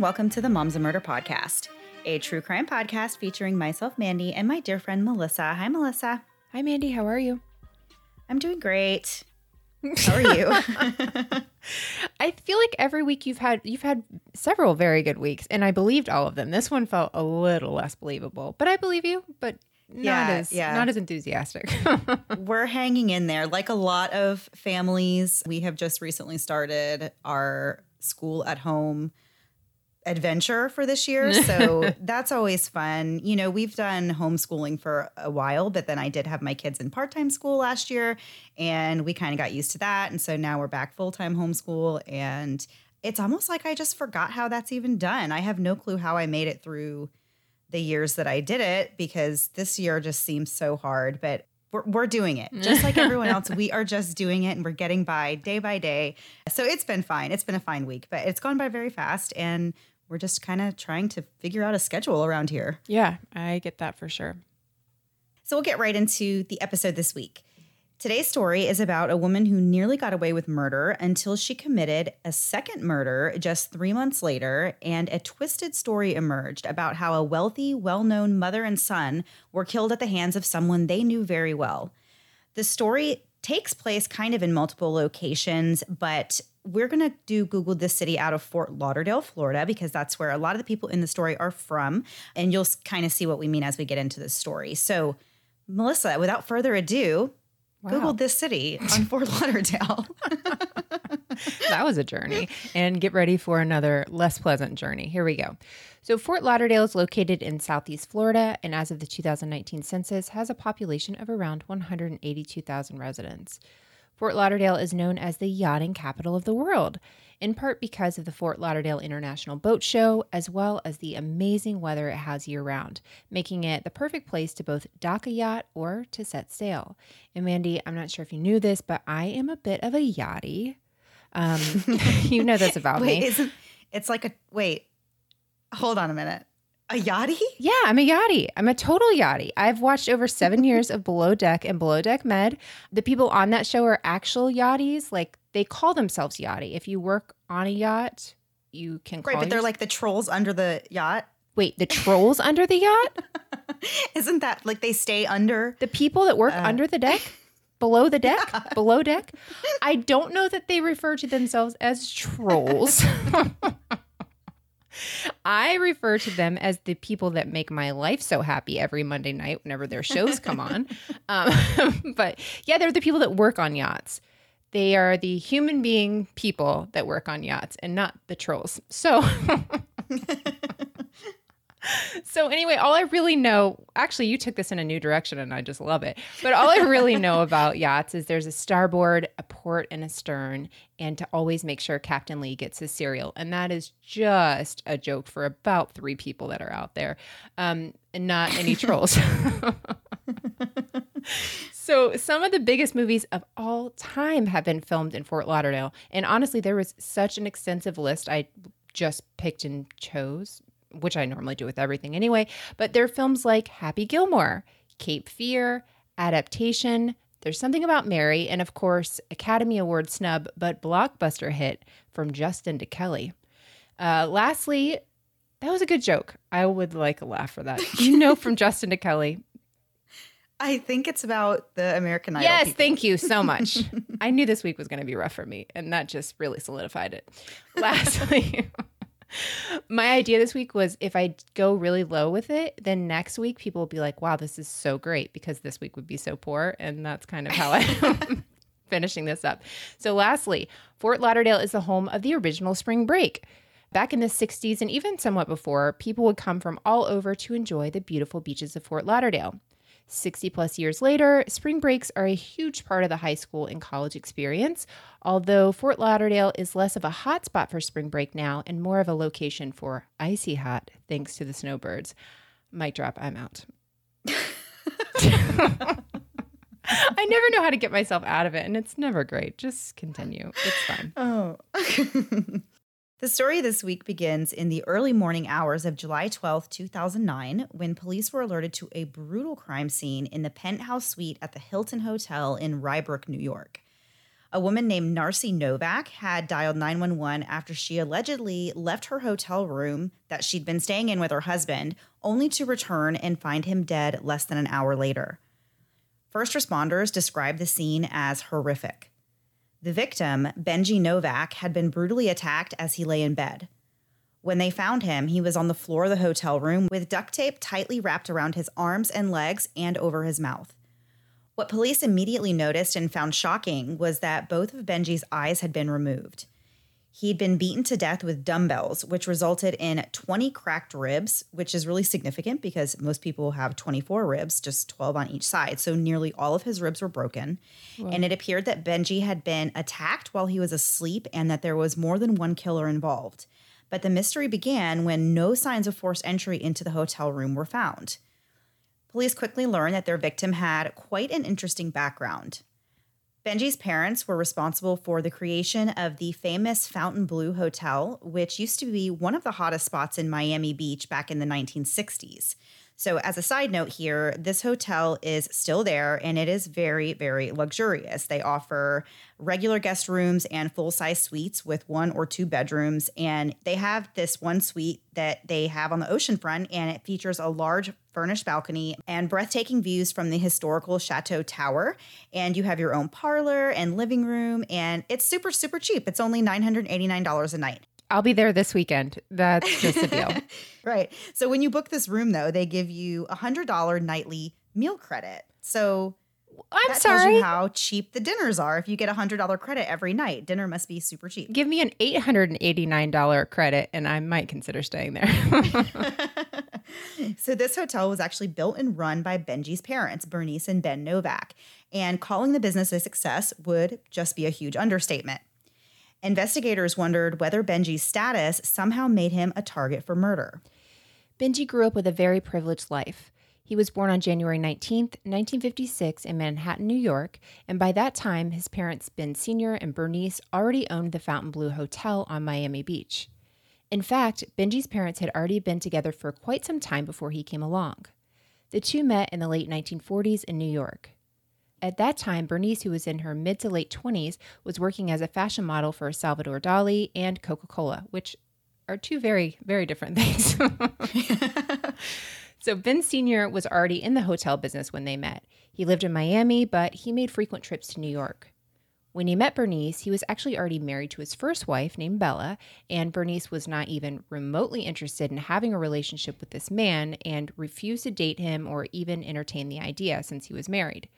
And welcome to the Moms and Murder podcast, a true crime podcast featuring myself, Mandy, and my dear friend Melissa. Hi, Melissa. Hi, Mandy. How are you? I'm doing great. How are you? I feel like every week you've had you've had several very good weeks, and I believed all of them. This one felt a little less believable, but I believe you. But not Yeah, as yeah. not as enthusiastic. We're hanging in there. Like a lot of families, we have just recently started our school at home adventure for this year. So that's always fun. You know, we've done homeschooling for a while, but then I did have my kids in part time school last year and we kind of got used to that. And so now we're back full time homeschool. And it's almost like I just forgot how that's even done. I have no clue how I made it through the years that I did it because this year just seems so hard, but we're, we're doing it just like everyone else. We are just doing it and we're getting by day by day. So it's been fine. It's been a fine week, but it's gone by very fast. And we're just kind of trying to figure out a schedule around here. yeah, I get that for sure. So we'll get right into the episode this week. Today's story is about a woman who nearly got away with murder until she committed a second murder just three months later, and a twisted story emerged about how a wealthy, well known mother and son were killed at the hands of someone they knew very well. The story takes place kind of in multiple locations, but we're going to do Google this city out of Fort Lauderdale, Florida, because that's where a lot of the people in the story are from. And you'll kind of see what we mean as we get into the story. So, Melissa, without further ado, Google this city on Fort Lauderdale. that was a journey. And get ready for another less pleasant journey. Here we go. So, Fort Lauderdale is located in southeast Florida, and as of the 2019 census, has a population of around 182,000 residents. Fort Lauderdale is known as the yachting capital of the world, in part because of the Fort Lauderdale International Boat Show, as well as the amazing weather it has year round, making it the perfect place to both dock a yacht or to set sail. And Mandy, I'm not sure if you knew this, but I am a bit of a yachty. Um, you know this about wait, me. isn't it's like a wait? Hold on a minute. A yachty? Yeah, I'm a yachty. I'm a total yachty. I've watched over seven years of Below Deck and Below Deck Med. The people on that show are actual yachties. Like they call themselves yachty. If you work on a yacht, you can call Right, but they're like the trolls under the yacht. wait, the trolls under the yacht? Isn't that like they stay under? The people that work uh, under the deck? Below the deck? Below deck? I don't know that they refer to themselves as trolls. I refer to them as the people that make my life so happy every Monday night whenever their shows come on. Um, but yeah, they're the people that work on yachts. They are the human being people that work on yachts and not the trolls. So So anyway, all I really know, actually you took this in a new direction and I just love it. But all I really know about yachts is there's a starboard, a port and a stern and to always make sure Captain Lee gets his cereal. And that is just a joke for about 3 people that are out there. Um and not any trolls. So, some of the biggest movies of all time have been filmed in Fort Lauderdale. And honestly, there was such an extensive list. I just picked and chose, which I normally do with everything anyway. But there are films like Happy Gilmore, Cape Fear, Adaptation, There's Something About Mary, and of course, Academy Award snub, but blockbuster hit from Justin to Kelly. Uh, lastly, that was a good joke. I would like a laugh for that. You know, from Justin to Kelly, I think it's about the American Idol. Yes, people. thank you so much. I knew this week was going to be rough for me, and that just really solidified it. Lastly, my idea this week was if I go really low with it, then next week people will be like, wow, this is so great because this week would be so poor. And that's kind of how I am finishing this up. So, lastly, Fort Lauderdale is the home of the original spring break. Back in the 60s and even somewhat before, people would come from all over to enjoy the beautiful beaches of Fort Lauderdale. 60 plus years later, spring breaks are a huge part of the high school and college experience, although Fort Lauderdale is less of a hotspot for spring break now and more of a location for icy hot thanks to the snowbirds. Mic drop, I'm out. I never know how to get myself out of it, and it's never great. Just continue. It's fine. Oh. the story this week begins in the early morning hours of July 12, 2009, when police were alerted to a brutal crime scene in the penthouse suite at the Hilton Hotel in Rye Brook, New York. A woman named Narcy Novak had dialed 911 after she allegedly left her hotel room that she'd been staying in with her husband, only to return and find him dead less than an hour later. First responders described the scene as horrific. The victim, Benji Novak, had been brutally attacked as he lay in bed. When they found him, he was on the floor of the hotel room with duct tape tightly wrapped around his arms and legs and over his mouth. What police immediately noticed and found shocking was that both of Benji's eyes had been removed. He'd been beaten to death with dumbbells, which resulted in 20 cracked ribs, which is really significant because most people have 24 ribs, just 12 on each side. So nearly all of his ribs were broken. Wow. And it appeared that Benji had been attacked while he was asleep and that there was more than one killer involved. But the mystery began when no signs of forced entry into the hotel room were found. Police quickly learned that their victim had quite an interesting background. Benji's parents were responsible for the creation of the famous Fontainebleau Hotel, which used to be one of the hottest spots in Miami Beach back in the 1960s. So, as a side note here, this hotel is still there and it is very, very luxurious. They offer regular guest rooms and full size suites with one or two bedrooms. And they have this one suite that they have on the ocean front, and it features a large furnished balcony and breathtaking views from the historical Chateau Tower. And you have your own parlor and living room, and it's super, super cheap. It's only $989 a night. I'll be there this weekend. That's just a deal. right. So when you book this room, though, they give you a hundred dollar nightly meal credit. So I'm that sorry. Tells you how cheap the dinners are. If you get a hundred dollar credit every night, dinner must be super cheap. Give me an eight hundred and eighty nine dollar credit, and I might consider staying there. so this hotel was actually built and run by Benji's parents, Bernice and Ben Novak, and calling the business a success would just be a huge understatement. Investigators wondered whether Benji's status somehow made him a target for murder. Benji grew up with a very privileged life. He was born on January 19, 1956, in Manhattan, New York, and by that time, his parents, Ben Sr. and Bernice, already owned the Fontainebleau Hotel on Miami Beach. In fact, Benji's parents had already been together for quite some time before he came along. The two met in the late 1940s in New York. At that time, Bernice, who was in her mid to late 20s, was working as a fashion model for Salvador Dali and Coca Cola, which are two very, very different things. so, Ben Sr. was already in the hotel business when they met. He lived in Miami, but he made frequent trips to New York. When he met Bernice, he was actually already married to his first wife named Bella, and Bernice was not even remotely interested in having a relationship with this man and refused to date him or even entertain the idea since he was married.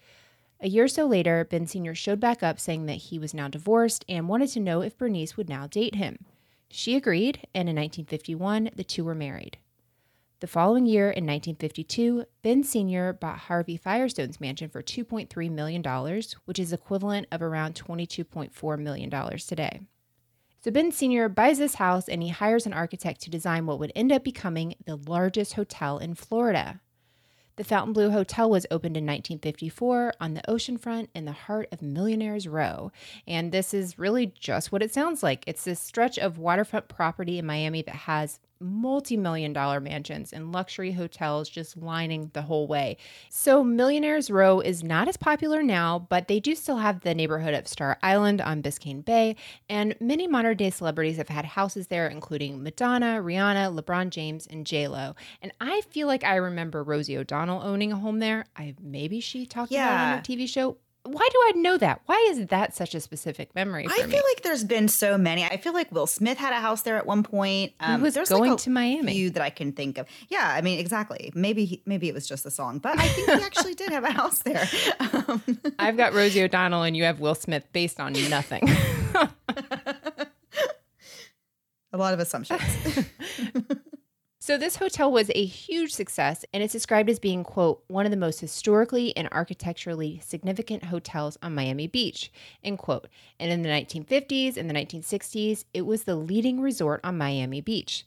A year or so later, Ben Sr. showed back up saying that he was now divorced and wanted to know if Bernice would now date him. She agreed, and in 1951, the two were married. The following year, in 1952, Ben Sr. bought Harvey Firestone's mansion for $2.3 million, which is equivalent of around $22.4 million today. So Ben Sr. buys this house and he hires an architect to design what would end up becoming the largest hotel in Florida. The Fontainebleau Hotel was opened in 1954 on the oceanfront in the heart of Millionaires Row. And this is really just what it sounds like. It's this stretch of waterfront property in Miami that has multi million dollar mansions and luxury hotels just lining the whole way. So, Millionaires Row is not as popular now, but they do still have the neighborhood of Star Island on Biscayne Bay, and many modern day celebrities have had houses there, including Madonna, Rihanna, LeBron James, and J-Lo. And I feel like I remember Rosie O'Donnell owning a home there. I Maybe she talked yeah. about it on her TV show. Why do I know that? Why is that such a specific memory for I me? feel like there's been so many. I feel like Will Smith had a house there at one point. Um, was there's going like a to Miami. Few that I can think of. Yeah, I mean, exactly. Maybe he, maybe it was just the song, but I think he actually did have a house there. Um, I've got Rosie O'Donnell and you have Will Smith based on nothing. a lot of assumptions. So this hotel was a huge success and it's described as being quote one of the most historically and architecturally significant hotels on Miami Beach end quote. And in the 1950s and the 1960s, it was the leading resort on Miami Beach.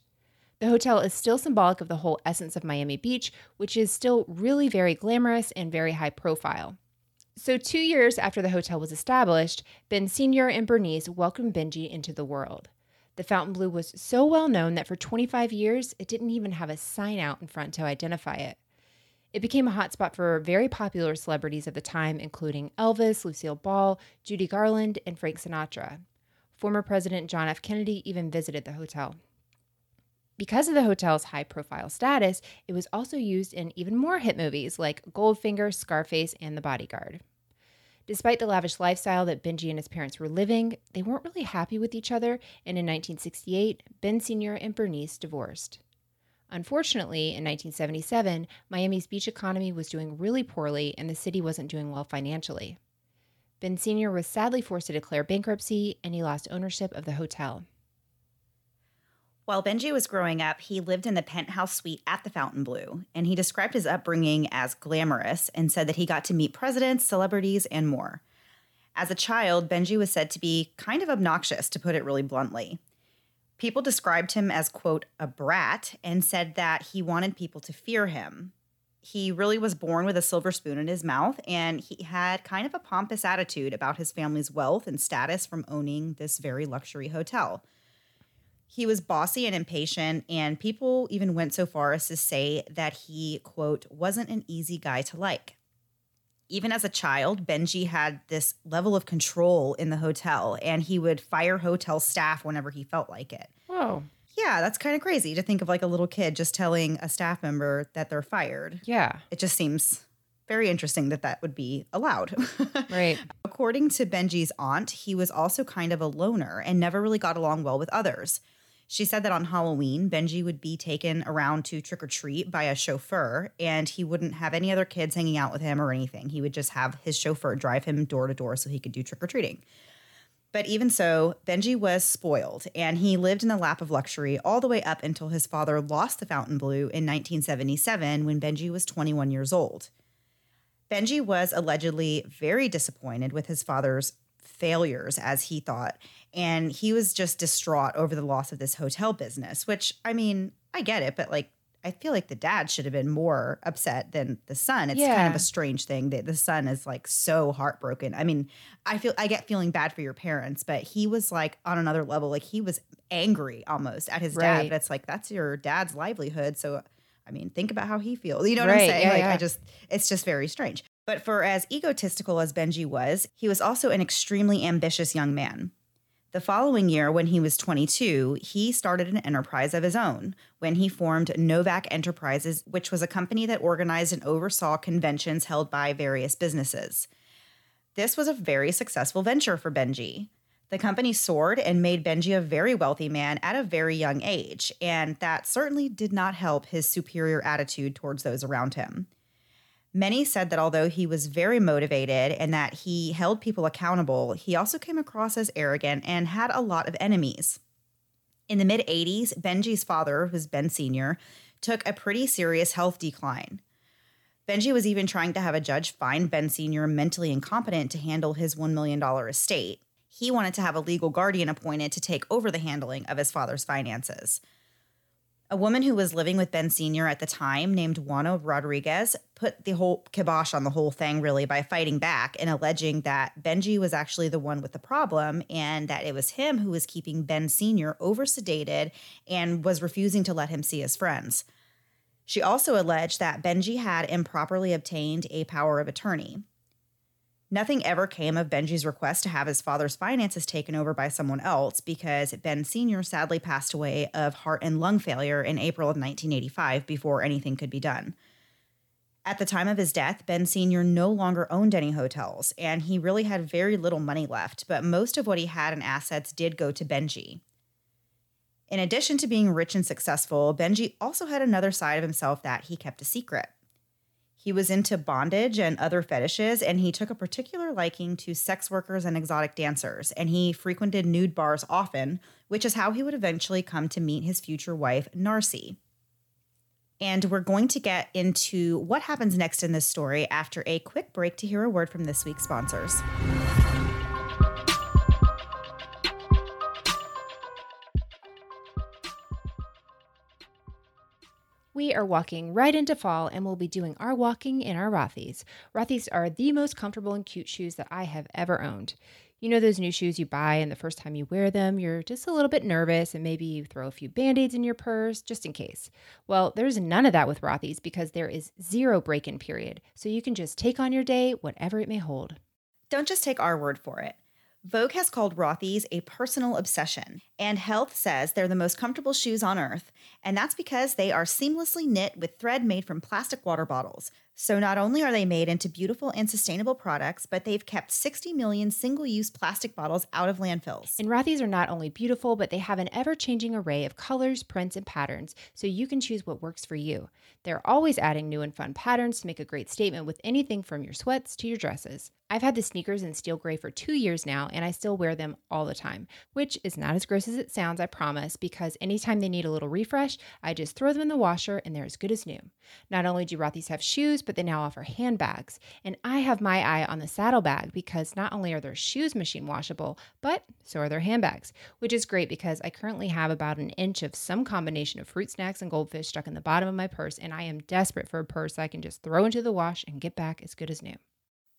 The hotel is still symbolic of the whole essence of Miami Beach, which is still really very glamorous and very high profile. So, two years after the hotel was established, Ben Sr. and Bernice welcomed Benji into the world. The Fontainebleau was so well known that for 25 years, it didn't even have a sign out in front to identify it. It became a hotspot for very popular celebrities of the time, including Elvis, Lucille Ball, Judy Garland, and Frank Sinatra. Former President John F. Kennedy even visited the hotel. Because of the hotel's high profile status, it was also used in even more hit movies like Goldfinger, Scarface, and The Bodyguard. Despite the lavish lifestyle that Benji and his parents were living, they weren't really happy with each other, and in 1968, Ben Sr. and Bernice divorced. Unfortunately, in 1977, Miami's beach economy was doing really poorly and the city wasn't doing well financially. Ben Sr. was sadly forced to declare bankruptcy and he lost ownership of the hotel. While Benji was growing up, he lived in the penthouse suite at the Fontainebleau, and he described his upbringing as glamorous and said that he got to meet presidents, celebrities, and more. As a child, Benji was said to be kind of obnoxious, to put it really bluntly. People described him as, quote, a brat and said that he wanted people to fear him. He really was born with a silver spoon in his mouth, and he had kind of a pompous attitude about his family's wealth and status from owning this very luxury hotel. He was bossy and impatient, and people even went so far as to say that he, quote, wasn't an easy guy to like. Even as a child, Benji had this level of control in the hotel, and he would fire hotel staff whenever he felt like it. Whoa. Yeah, that's kind of crazy to think of like a little kid just telling a staff member that they're fired. Yeah. It just seems very interesting that that would be allowed. Right. According to Benji's aunt, he was also kind of a loner and never really got along well with others. She said that on Halloween, Benji would be taken around to trick or treat by a chauffeur, and he wouldn't have any other kids hanging out with him or anything. He would just have his chauffeur drive him door to door so he could do trick or treating. But even so, Benji was spoiled, and he lived in the lap of luxury all the way up until his father lost the Fontainebleau in 1977 when Benji was 21 years old. Benji was allegedly very disappointed with his father's failures, as he thought, and he was just distraught over the loss of this hotel business, which I mean, I get it, but like, I feel like the dad should have been more upset than the son. It's kind of a strange thing that the son is like so heartbroken. I mean, I feel I get feeling bad for your parents, but he was like on another level. Like he was angry almost at his dad. Right. But it's like that's your dad's livelihood. So I mean, think about how he feels. You know what Right, I'm saying? yeah, like yeah. I just it's just very strange. But for as egotistical as Benji was, he was also an extremely ambitious young man. The following year, when he was 22, he started an enterprise of his own when he formed Novak Enterprises, which was a company that organized and oversaw conventions held by various businesses. This was a very successful venture for Benji. The company soared and made Benji a very wealthy man at a very young age, and that certainly did not help his superior attitude towards those around him. Many said that although he was very motivated and that he held people accountable, he also came across as arrogant and had a lot of enemies. In the mid 80s, Benji's father, who's Ben Sr., took a pretty serious health decline. Benji was even trying to have a judge find Ben Sr. mentally incompetent to handle his $1 million estate. He wanted to have a legal guardian appointed to take over the handling of his father's finances. A woman who was living with Ben Sr. at the time, named Juana Rodriguez, put the whole kibosh on the whole thing really by fighting back and alleging that Benji was actually the one with the problem and that it was him who was keeping Ben Sr. over sedated and was refusing to let him see his friends. She also alleged that Benji had improperly obtained a power of attorney. Nothing ever came of Benji's request to have his father's finances taken over by someone else because Ben Sr. sadly passed away of heart and lung failure in April of 1985 before anything could be done. At the time of his death, Ben Sr. no longer owned any hotels, and he really had very little money left, but most of what he had in assets did go to Benji. In addition to being rich and successful, Benji also had another side of himself that he kept a secret. He was into bondage and other fetishes, and he took a particular liking to sex workers and exotic dancers, and he frequented nude bars often, which is how he would eventually come to meet his future wife, Narcy. And we're going to get into what happens next in this story after a quick break to hear a word from this week's sponsors. We are walking right into fall and we'll be doing our walking in our Rothy's. Rothy's are the most comfortable and cute shoes that I have ever owned. You know those new shoes you buy and the first time you wear them, you're just a little bit nervous and maybe you throw a few band-aids in your purse just in case. Well, there's none of that with Rothy's because there is zero break-in period. So you can just take on your day whatever it may hold. Don't just take our word for it. Vogue has called Rothy's a personal obsession, and Health says they're the most comfortable shoes on earth, and that's because they are seamlessly knit with thread made from plastic water bottles. So not only are they made into beautiful and sustainable products, but they've kept 60 million single-use plastic bottles out of landfills. And Rothy's are not only beautiful, but they have an ever-changing array of colors, prints, and patterns, so you can choose what works for you. They're always adding new and fun patterns to make a great statement with anything from your sweats to your dresses. I've had the sneakers in steel gray for two years now, and I still wear them all the time, which is not as gross as it sounds, I promise, because anytime they need a little refresh, I just throw them in the washer and they're as good as new. Not only do Rothy's have shoes, but they now offer handbags. And I have my eye on the saddlebag because not only are their shoes machine washable, but so are their handbags, which is great because I currently have about an inch of some combination of fruit snacks and goldfish stuck in the bottom of my purse, and I am desperate for a purse I can just throw into the wash and get back as good as new.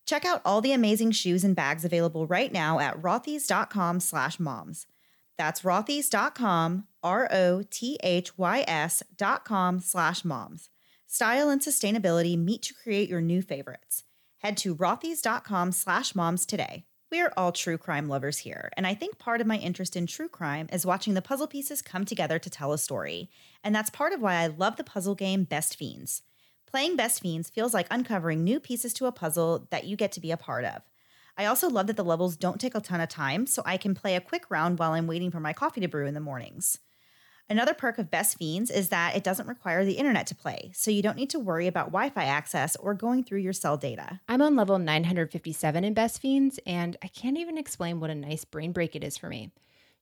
Check out all the amazing shoes and bags available right now at rothys.com slash moms. That's rothys.com, R-O-T-H-Y-S dot com slash moms. Style and sustainability meet to create your new favorites. Head to rothys.com slash moms today. We're all true crime lovers here, and I think part of my interest in true crime is watching the puzzle pieces come together to tell a story. And that's part of why I love the puzzle game Best Fiends. Playing Best Fiends feels like uncovering new pieces to a puzzle that you get to be a part of. I also love that the levels don't take a ton of time, so I can play a quick round while I'm waiting for my coffee to brew in the mornings. Another perk of Best Fiends is that it doesn't require the internet to play, so you don't need to worry about Wi Fi access or going through your cell data. I'm on level 957 in Best Fiends, and I can't even explain what a nice brain break it is for me.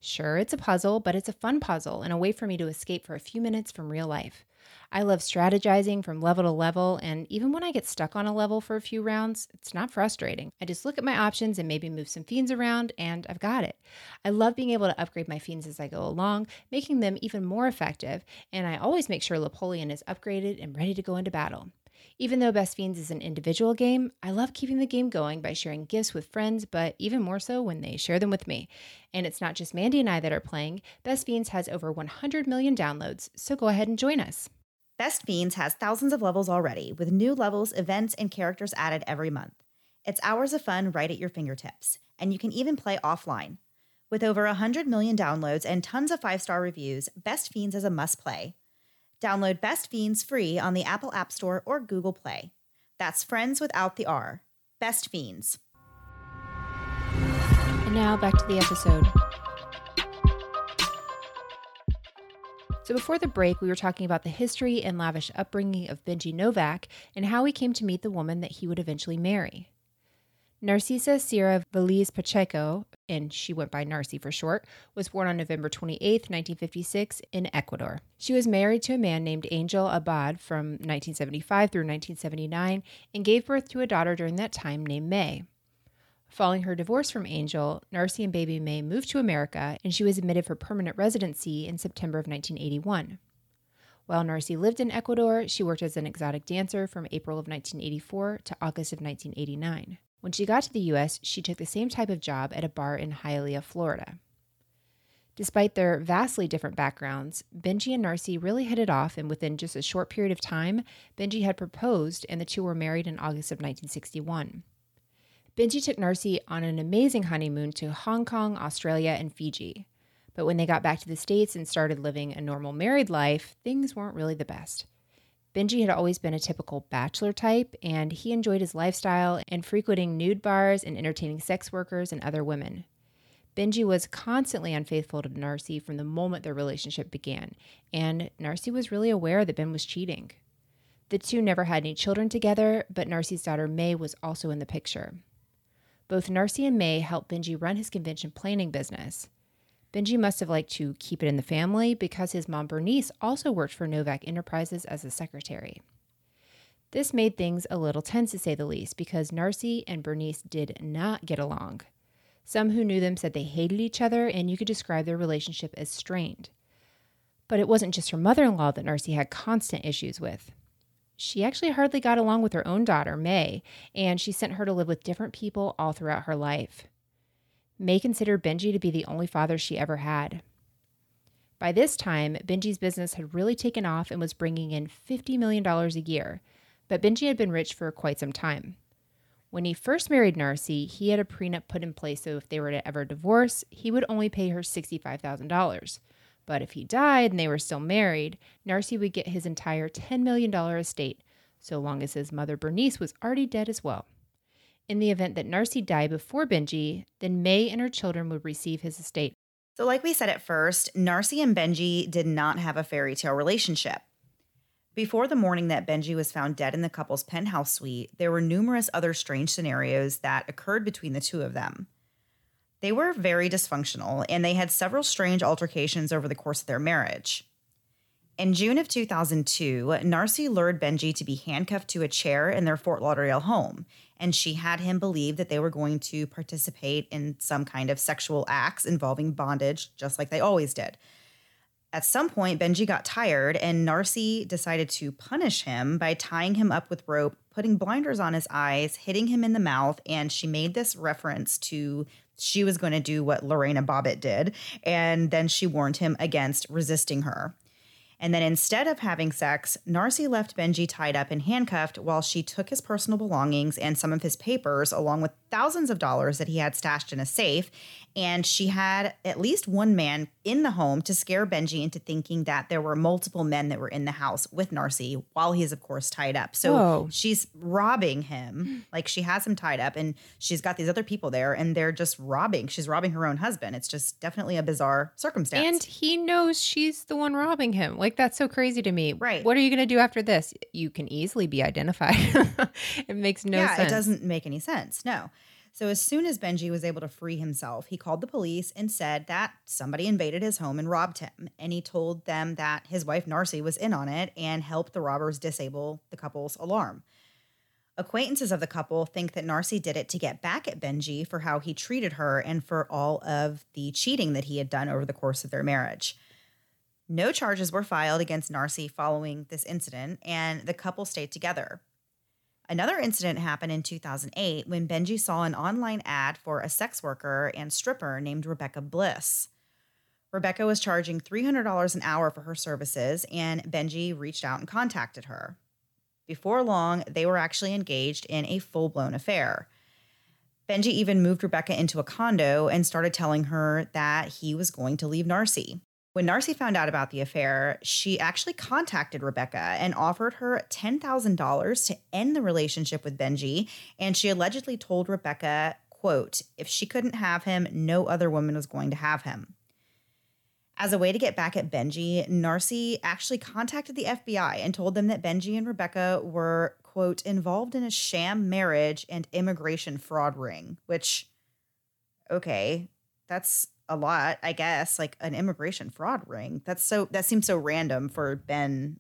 Sure, it's a puzzle, but it's a fun puzzle and a way for me to escape for a few minutes from real life. I love strategizing from level to level, and even when I get stuck on a level for a few rounds, it's not frustrating. I just look at my options and maybe move some fiends around, and I've got it. I love being able to upgrade my fiends as I go along, making them even more effective, and I always make sure Napoleon is upgraded and ready to go into battle. Even though Best Fiends is an individual game, I love keeping the game going by sharing gifts with friends, but even more so when they share them with me. And it's not just Mandy and I that are playing, Best Fiends has over 100 million downloads, so go ahead and join us. Best Fiends has thousands of levels already, with new levels, events, and characters added every month. It's hours of fun right at your fingertips, and you can even play offline. With over 100 million downloads and tons of five star reviews, Best Fiends is a must play. Download Best Fiends free on the Apple App Store or Google Play. That's friends without the R. Best Fiends. And now back to the episode. So, before the break, we were talking about the history and lavish upbringing of Benji Novak and how he came to meet the woman that he would eventually marry. Narcisa Sierra Veliz Pacheco, and she went by Narcy for short, was born on November 28, 1956, in Ecuador. She was married to a man named Angel Abad from 1975 through 1979 and gave birth to a daughter during that time named May. Following her divorce from Angel, Narcy and baby May moved to America and she was admitted for permanent residency in September of 1981. While Narcy lived in Ecuador, she worked as an exotic dancer from April of 1984 to August of 1989. When she got to the US, she took the same type of job at a bar in Hialeah, Florida. Despite their vastly different backgrounds, Benji and Narcy really hit it off, and within just a short period of time, Benji had proposed and the two were married in August of 1961. Benji took Narcy on an amazing honeymoon to Hong Kong, Australia, and Fiji. But when they got back to the States and started living a normal married life, things weren't really the best. Benji had always been a typical bachelor type, and he enjoyed his lifestyle and frequenting nude bars and entertaining sex workers and other women. Benji was constantly unfaithful to Narcy from the moment their relationship began, and Narcy was really aware that Ben was cheating. The two never had any children together, but Narcy's daughter May was also in the picture. Both Narcy and May helped Benji run his convention planning business. Benji must have liked to keep it in the family because his mom Bernice also worked for Novak Enterprises as a secretary. This made things a little tense to say the least because Narcy and Bernice did not get along. Some who knew them said they hated each other and you could describe their relationship as strained. But it wasn't just her mother in law that Narcy had constant issues with. She actually hardly got along with her own daughter, May, and she sent her to live with different people all throughout her life. May considered Benji to be the only father she ever had. By this time, Benji's business had really taken off and was bringing in $50 million a year, but Benji had been rich for quite some time. When he first married Narcy, he had a prenup put in place so if they were to ever divorce, he would only pay her $65,000. But if he died and they were still married, Narcy would get his entire $10 million estate, so long as his mother Bernice was already dead as well. In the event that Narcy died before Benji, then May and her children would receive his estate. So, like we said at first, Narcy and Benji did not have a fairy tale relationship. Before the morning that Benji was found dead in the couple's penthouse suite, there were numerous other strange scenarios that occurred between the two of them. They were very dysfunctional and they had several strange altercations over the course of their marriage. In June of 2002, Narcy lured Benji to be handcuffed to a chair in their Fort Lauderdale home, and she had him believe that they were going to participate in some kind of sexual acts involving bondage, just like they always did. At some point, Benji got tired, and Narcy decided to punish him by tying him up with rope, putting blinders on his eyes, hitting him in the mouth, and she made this reference to she was going to do what Lorena Bobbitt did, and then she warned him against resisting her. And then instead of having sex, Narcy left Benji tied up and handcuffed while she took his personal belongings and some of his papers, along with thousands of dollars that he had stashed in a safe. And she had at least one man in the home to scare Benji into thinking that there were multiple men that were in the house with Narcy while he's, of course, tied up. So Whoa. she's robbing him. Like she has him tied up and she's got these other people there and they're just robbing. She's robbing her own husband. It's just definitely a bizarre circumstance. And he knows she's the one robbing him. Like, that's so crazy to me. Right. What are you going to do after this? You can easily be identified. it makes no yeah, sense. it doesn't make any sense. No. So as soon as Benji was able to free himself, he called the police and said that somebody invaded his home and robbed him. And he told them that his wife Narcy was in on it and helped the robbers disable the couple's alarm. Acquaintances of the couple think that Narcy did it to get back at Benji for how he treated her and for all of the cheating that he had done over the course of their marriage. No charges were filed against Narcy following this incident, and the couple stayed together. Another incident happened in 2008 when Benji saw an online ad for a sex worker and stripper named Rebecca Bliss. Rebecca was charging $300 an hour for her services, and Benji reached out and contacted her. Before long, they were actually engaged in a full blown affair. Benji even moved Rebecca into a condo and started telling her that he was going to leave Narcy. When Narcy found out about the affair, she actually contacted Rebecca and offered her $10,000 to end the relationship with Benji. And she allegedly told Rebecca, quote, if she couldn't have him, no other woman was going to have him. As a way to get back at Benji, Narcy actually contacted the FBI and told them that Benji and Rebecca were, quote, involved in a sham marriage and immigration fraud ring, which, okay, that's a lot, I guess, like an immigration fraud ring. That's so that seems so random for Ben.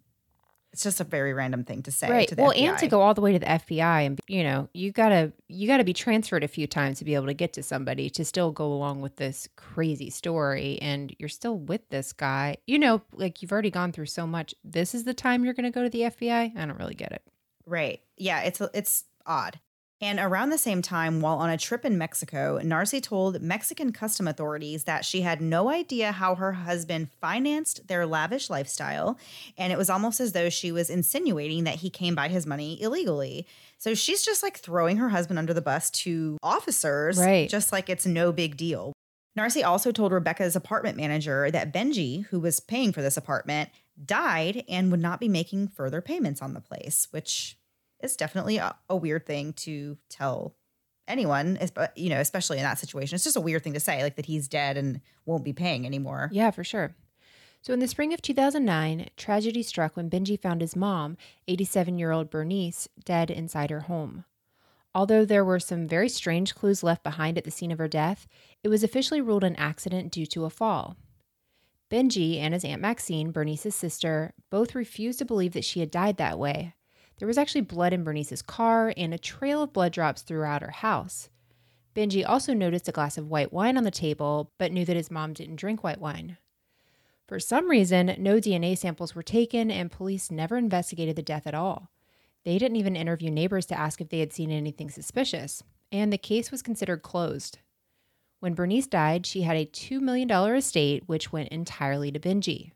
It's just a very random thing to say. right. To well, FBI. and to go all the way to the FBI, and you know, you gotta you gotta be transferred a few times to be able to get to somebody to still go along with this crazy story, and you're still with this guy. You know, like you've already gone through so much. This is the time you're gonna go to the FBI. I don't really get it. Right. Yeah, it's it's odd. And around the same time, while on a trip in Mexico, Narcy told Mexican custom authorities that she had no idea how her husband financed their lavish lifestyle. And it was almost as though she was insinuating that he came by his money illegally. So she's just like throwing her husband under the bus to officers, Right. just like it's no big deal. Narcy also told Rebecca's apartment manager that Benji, who was paying for this apartment, died and would not be making further payments on the place, which is definitely a, a weird thing to tell anyone, you know, especially in that situation. It's just a weird thing to say, like that he's dead and won't be paying anymore. Yeah, for sure. So, in the spring of 2009, tragedy struck when Benji found his mom, 87 year old Bernice, dead inside her home. Although there were some very strange clues left behind at the scene of her death, it was officially ruled an accident due to a fall. Benji and his Aunt Maxine, Bernice's sister, both refused to believe that she had died that way. There was actually blood in Bernice's car and a trail of blood drops throughout her house. Benji also noticed a glass of white wine on the table, but knew that his mom didn't drink white wine. For some reason, no DNA samples were taken, and police never investigated the death at all. They didn't even interview neighbors to ask if they had seen anything suspicious, and the case was considered closed. When Bernice died, she had a $2 million estate, which went entirely to Benji.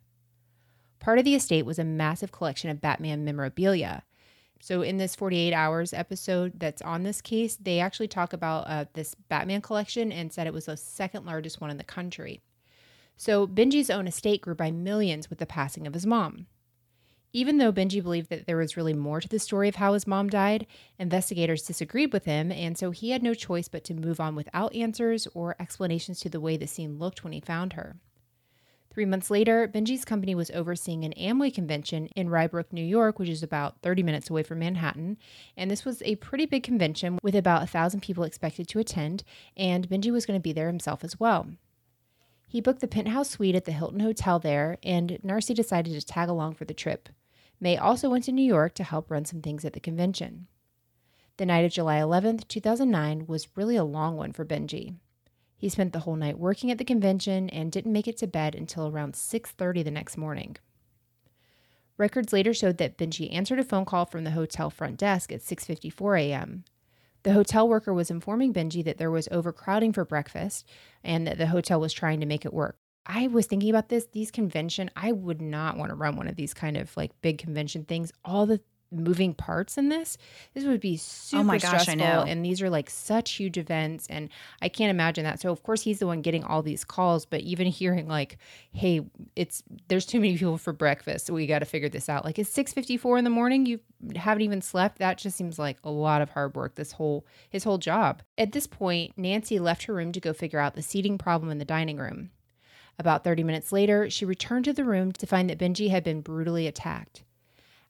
Part of the estate was a massive collection of Batman memorabilia. So, in this 48 Hours episode that's on this case, they actually talk about uh, this Batman collection and said it was the second largest one in the country. So Benji's own estate grew by millions with the passing of his mom. Even though Benji believed that there was really more to the story of how his mom died, investigators disagreed with him, and so he had no choice but to move on without answers or explanations to the way the scene looked when he found her. Three months later, Benji's company was overseeing an Amway convention in Rye Brook, New York, which is about 30 minutes away from Manhattan. And this was a pretty big convention with about a thousand people expected to attend, and Benji was going to be there himself as well. He booked the penthouse suite at the Hilton Hotel there, and Narcy decided to tag along for the trip. May also went to New York to help run some things at the convention. The night of July 11th, 2009 was really a long one for Benji. He spent the whole night working at the convention and didn't make it to bed until around 6:30 the next morning. Records later showed that Benji answered a phone call from the hotel front desk at 6:54 a.m. The hotel worker was informing Benji that there was overcrowding for breakfast and that the hotel was trying to make it work. I was thinking about this, these convention, I would not want to run one of these kind of like big convention things. All the moving parts in this. This would be super oh my gosh, stressful. I know. And these are like such huge events. And I can't imagine that. So of course he's the one getting all these calls, but even hearing like, hey, it's there's too many people for breakfast. So we got to figure this out. Like it's 654 in the morning. You haven't even slept. That just seems like a lot of hard work, this whole his whole job. At this point, Narcy left her room to go figure out the seating problem in the dining room. About 30 minutes later, she returned to the room to find that Benji had been brutally attacked.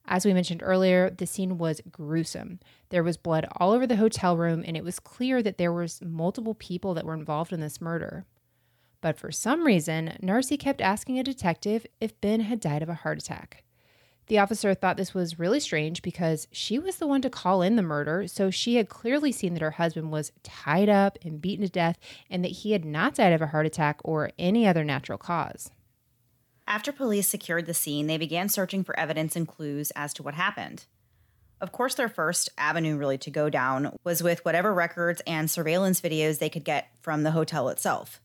As we mentioned earlier, the scene was gruesome. There was blood all over the hotel room, and it was clear that there was multiple people that were involved in this murder. But for some reason, Narcy kept asking a detective if Ben had died of a heart attack. The officer thought this was really strange because she was the one to call in the murder, so she had clearly seen that her husband was tied up and beaten to death and that he had not died of a heart attack or any other natural cause. After police secured the scene, they began searching for evidence and clues as to what happened. Of course, their first avenue really to go down was with whatever records and surveillance videos they could get from the hotel itself.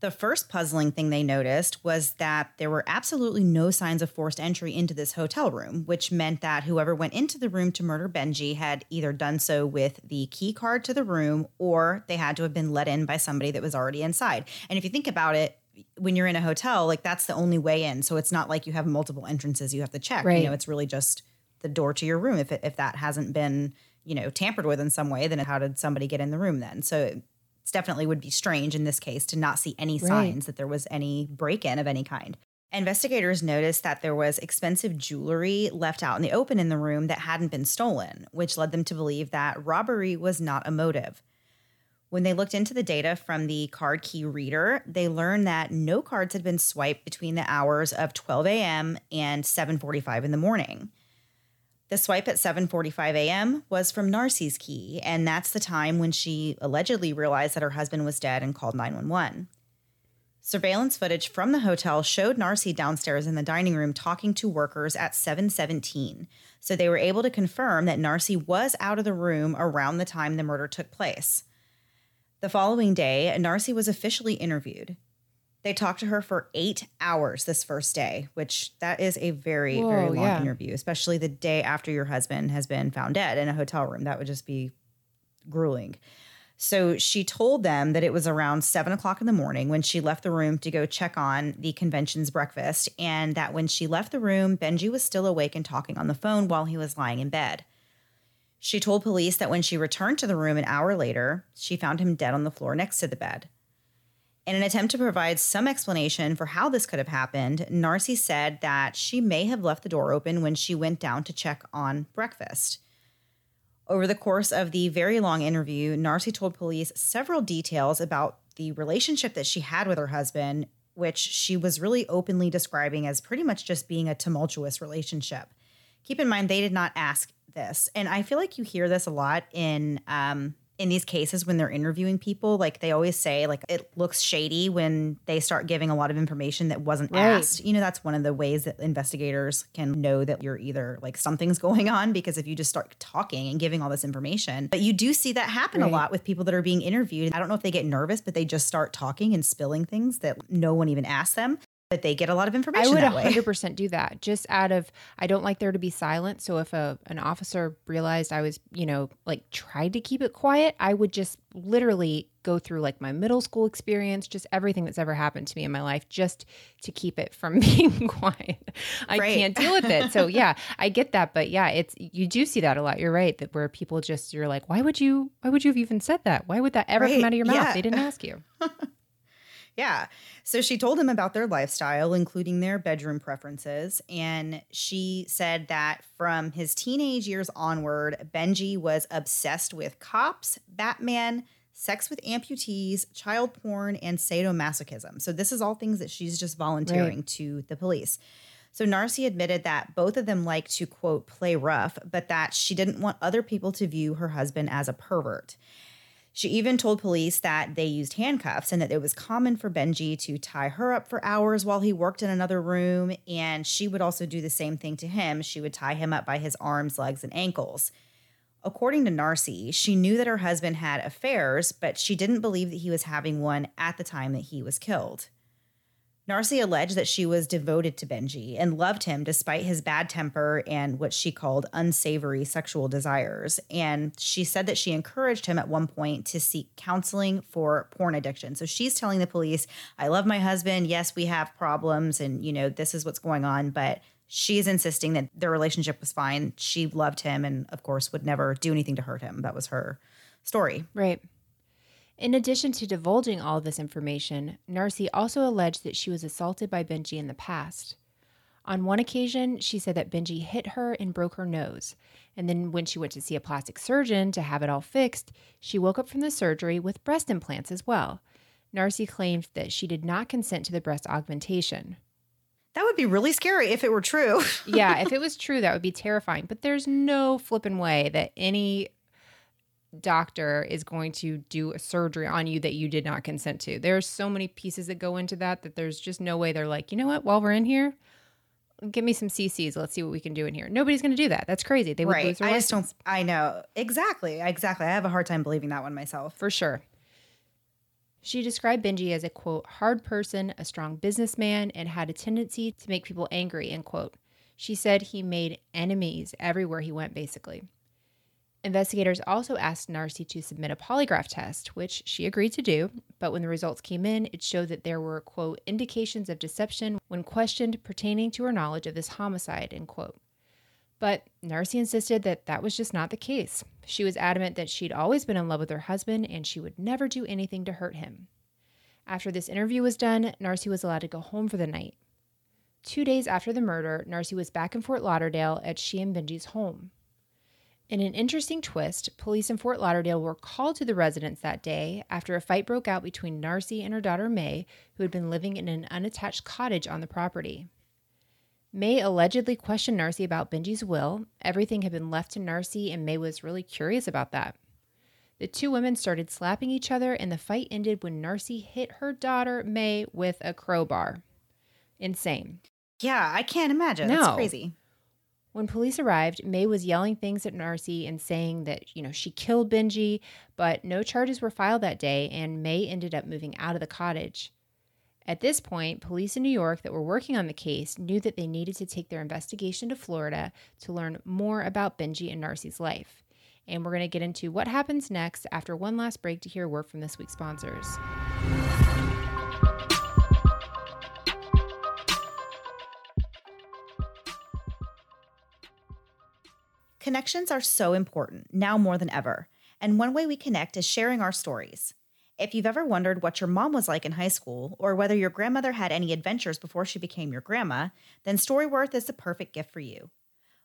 The first puzzling thing they noticed was that there were absolutely no signs of forced entry into this hotel room, which meant that whoever went into the room to murder Benji had either done so with the key card to the room or they had to have been let in by somebody that was already inside. And if you think about it, when you're in a hotel, like that's the only way in. So it's not like you have multiple entrances you have to check. Right. You know, it's really just the door to your room. If it, if that hasn't been you know tampered with in some way, then how did somebody get in the room then? So it's definitely would be strange in this case to not see any signs right. that there was any break in of any kind. Investigators noticed that there was expensive jewelry left out in the open in the room that hadn't been stolen, which led them to believe that robbery was not a motive. When they looked into the data from the card key reader, they learned that no cards had been swiped between the hours of 12 a.m. and 7:45 in the morning. The swipe at 7:45 a.m. was from Narcy's key, and that's the time when she allegedly realized that her husband was dead and called 911. Surveillance footage from the hotel showed Narcy downstairs in the dining room talking to workers at 7:17. So they were able to confirm that Narcy was out of the room around the time the murder took place. The following day, Narcy was officially interviewed. They talked to her for eight hours this first day, which that is a very, Whoa, very long yeah. interview, especially the day after your husband has been found dead in a hotel room. That would just be grueling. So she told them that it was around seven o'clock in the morning when she left the room to go check on the convention's breakfast, and that when she left the room, Benji was still awake and talking on the phone while he was lying in bed. She told police that when she returned to the room an hour later, she found him dead on the floor next to the bed. In an attempt to provide some explanation for how this could have happened, Narcy said that she may have left the door open when she went down to check on breakfast. Over the course of the very long interview, Narcy told police several details about the relationship that she had with her husband, which she was really openly describing as pretty much just being a tumultuous relationship. Keep in mind, they did not ask this, and I feel like you hear this a lot in um, in these cases when they're interviewing people like they always say like it looks shady when they start giving a lot of information that wasn't right. asked you know that's one of the ways that investigators can know that you're either like something's going on because if you just start talking and giving all this information but you do see that happen right. a lot with people that are being interviewed i don't know if they get nervous but they just start talking and spilling things that no one even asked them but they get a lot of information. I would 100% do that just out of, I don't like there to be silence. So if a, an officer realized I was, you know, like tried to keep it quiet, I would just literally go through like my middle school experience, just everything that's ever happened to me in my life, just to keep it from being quiet. I right. can't deal with it. So yeah, I get that. But yeah, it's, you do see that a lot. You're right. That where people just, you're like, why would you, why would you have even said that? Why would that ever right. come out of your mouth? Yeah. They didn't ask you. Yeah. So she told him about their lifestyle, including their bedroom preferences. And she said that from his teenage years onward, Benji was obsessed with cops, Batman, sex with amputees, child porn, and sadomasochism. So this is all things that she's just volunteering right. to the police. So Narcy admitted that both of them like to quote play rough, but that she didn't want other people to view her husband as a pervert. She even told police that they used handcuffs and that it was common for Benji to tie her up for hours while he worked in another room. And she would also do the same thing to him. She would tie him up by his arms, legs, and ankles. According to Narcy, she knew that her husband had affairs, but she didn't believe that he was having one at the time that he was killed. Narcy alleged that she was devoted to Benji and loved him despite his bad temper and what she called unsavory sexual desires. And she said that she encouraged him at one point to seek counseling for porn addiction. So she's telling the police, I love my husband. Yes, we have problems and, you know, this is what's going on. But she's insisting that their relationship was fine. She loved him and, of course, would never do anything to hurt him. That was her story. Right. In addition to divulging all this information, Narcy also alleged that she was assaulted by Benji in the past. On one occasion, she said that Benji hit her and broke her nose. And then, when she went to see a plastic surgeon to have it all fixed, she woke up from the surgery with breast implants as well. Narcy claimed that she did not consent to the breast augmentation. That would be really scary if it were true. yeah, if it was true, that would be terrifying. But there's no flipping way that any doctor is going to do a surgery on you that you did not consent to. There's so many pieces that go into that that there's just no way they're like, you know what, while we're in here, give me some CCs. Let's see what we can do in here. Nobody's going to do that. That's crazy. They would right. lose their I license. just don't. I know exactly, exactly. I have a hard time believing that one myself. For sure. She described Benji as a quote hard person, a strong businessman, and had a tendency to make people angry. End quote. She said he made enemies everywhere he went, basically. Investigators also asked Narcy to submit a polygraph test, which she agreed to do, but when the results came in, it showed that there were, quote, indications of deception when questioned pertaining to her knowledge of this homicide, end quote. But Narcy insisted that that was just not the case. She was adamant that she'd always been in love with her husband and she would never do anything to hurt him. After this interview was done, Narcy was allowed to go home for the night. Two days after the murder, Narcy was back in Fort Lauderdale at she and Benji's home. In an interesting twist, police in Fort Lauderdale were called to the residence that day after a fight broke out between Narcy and her daughter May, who had been living in an unattached cottage on the property. May allegedly questioned Narcy about Benji's will. Everything had been left to Narcy, and May was really curious about that. The two women started slapping each other, and the fight ended when Narcy hit her daughter May with a crowbar. Insane. Yeah, I can't imagine. No. That's crazy. When police arrived, May was yelling things at Narcy and saying that, you know, she killed Benji, but no charges were filed that day, and May ended up moving out of the cottage. At this point, police in New York that were working on the case knew that they needed to take their investigation to Florida to learn more about Benji and Narcy's life. And we're going to get into what happens next after one last break to hear word from this week's sponsors. Connections are so important, now more than ever. And one way we connect is sharing our stories. If you've ever wondered what your mom was like in high school, or whether your grandmother had any adventures before she became your grandma, then Storyworth is the perfect gift for you.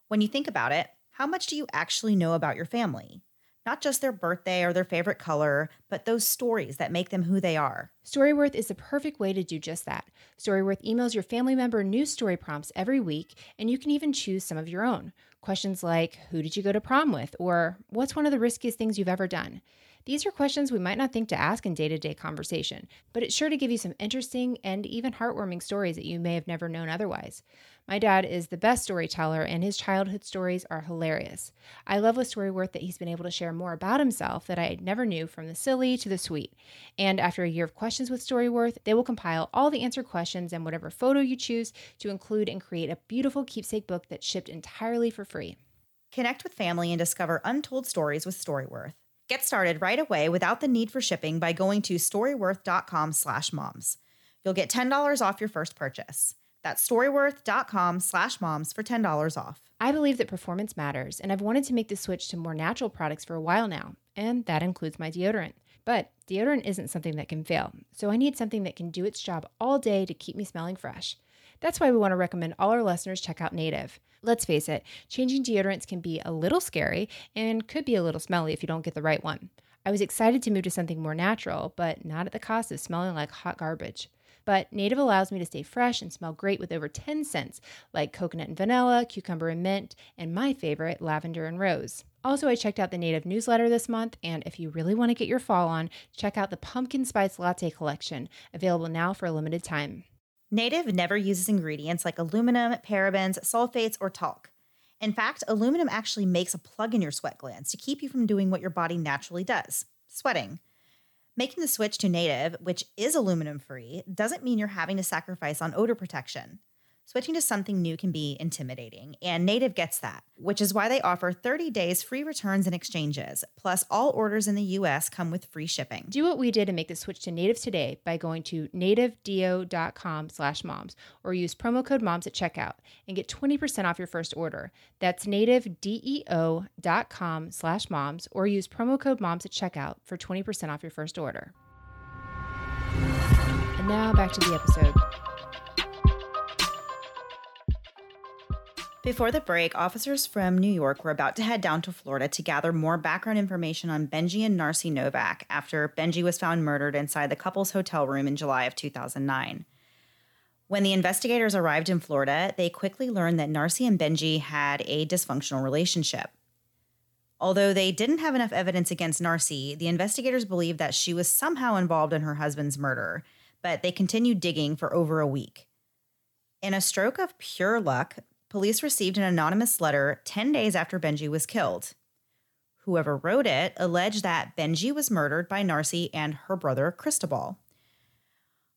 When you think about it, how much do you actually know about your family? Not just their birthday or their favorite color, but those stories that make them who they are. Storyworth is the perfect way to do just that. Storyworth emails your family member new story prompts every week, and you can even choose some of your own. Questions like, Who did you go to prom with? or What's one of the riskiest things you've ever done? These are questions we might not think to ask in day to day conversation, but it's sure to give you some interesting and even heartwarming stories that you may have never known otherwise. My dad is the best storyteller, and his childhood stories are hilarious. I love with Storyworth that he's been able to share more about himself that I never knew from the silly to the sweet. And after a year of questions with Storyworth, they will compile all the answered questions and whatever photo you choose to include and create a beautiful keepsake book that's shipped entirely for free. Connect with family and discover untold stories with Storyworth. Get started right away without the need for shipping by going to storyworth.com slash moms. You'll get $10 off your first purchase. That's storyworth.com slash moms for $10 off. I believe that performance matters, and I've wanted to make the switch to more natural products for a while now, and that includes my deodorant. But deodorant isn't something that can fail, so I need something that can do its job all day to keep me smelling fresh. That's why we want to recommend all our listeners check out Native. Let's face it, changing deodorants can be a little scary and could be a little smelly if you don't get the right one. I was excited to move to something more natural, but not at the cost of smelling like hot garbage. But Native allows me to stay fresh and smell great with over 10 scents like coconut and vanilla, cucumber and mint, and my favorite, lavender and rose. Also, I checked out the Native newsletter this month, and if you really want to get your fall on, check out the Pumpkin Spice Latte collection, available now for a limited time. Native never uses ingredients like aluminum, parabens, sulfates, or talc. In fact, aluminum actually makes a plug in your sweat glands to keep you from doing what your body naturally does sweating. Making the switch to native, which is aluminum free, doesn't mean you're having to sacrifice on odor protection. Switching to something new can be intimidating, and Native gets that, which is why they offer 30 days free returns and exchanges. Plus, all orders in the US come with free shipping. Do what we did and make the switch to Native today by going to nativedeo.com slash moms or use promo code moms at checkout and get 20% off your first order. That's nativedeo.com slash moms or use promo code moms at checkout for 20% off your first order. And now back to the episode. Before the break, officers from New York were about to head down to Florida to gather more background information on Benji and Narcy Novak after Benji was found murdered inside the couple's hotel room in July of 2009. When the investigators arrived in Florida, they quickly learned that Narcy and Benji had a dysfunctional relationship. Although they didn't have enough evidence against Narcy, the investigators believed that she was somehow involved in her husband's murder, but they continued digging for over a week. In a stroke of pure luck, police received an anonymous letter 10 days after Benji was killed. Whoever wrote it alleged that Benji was murdered by Narcy and her brother Cristobal.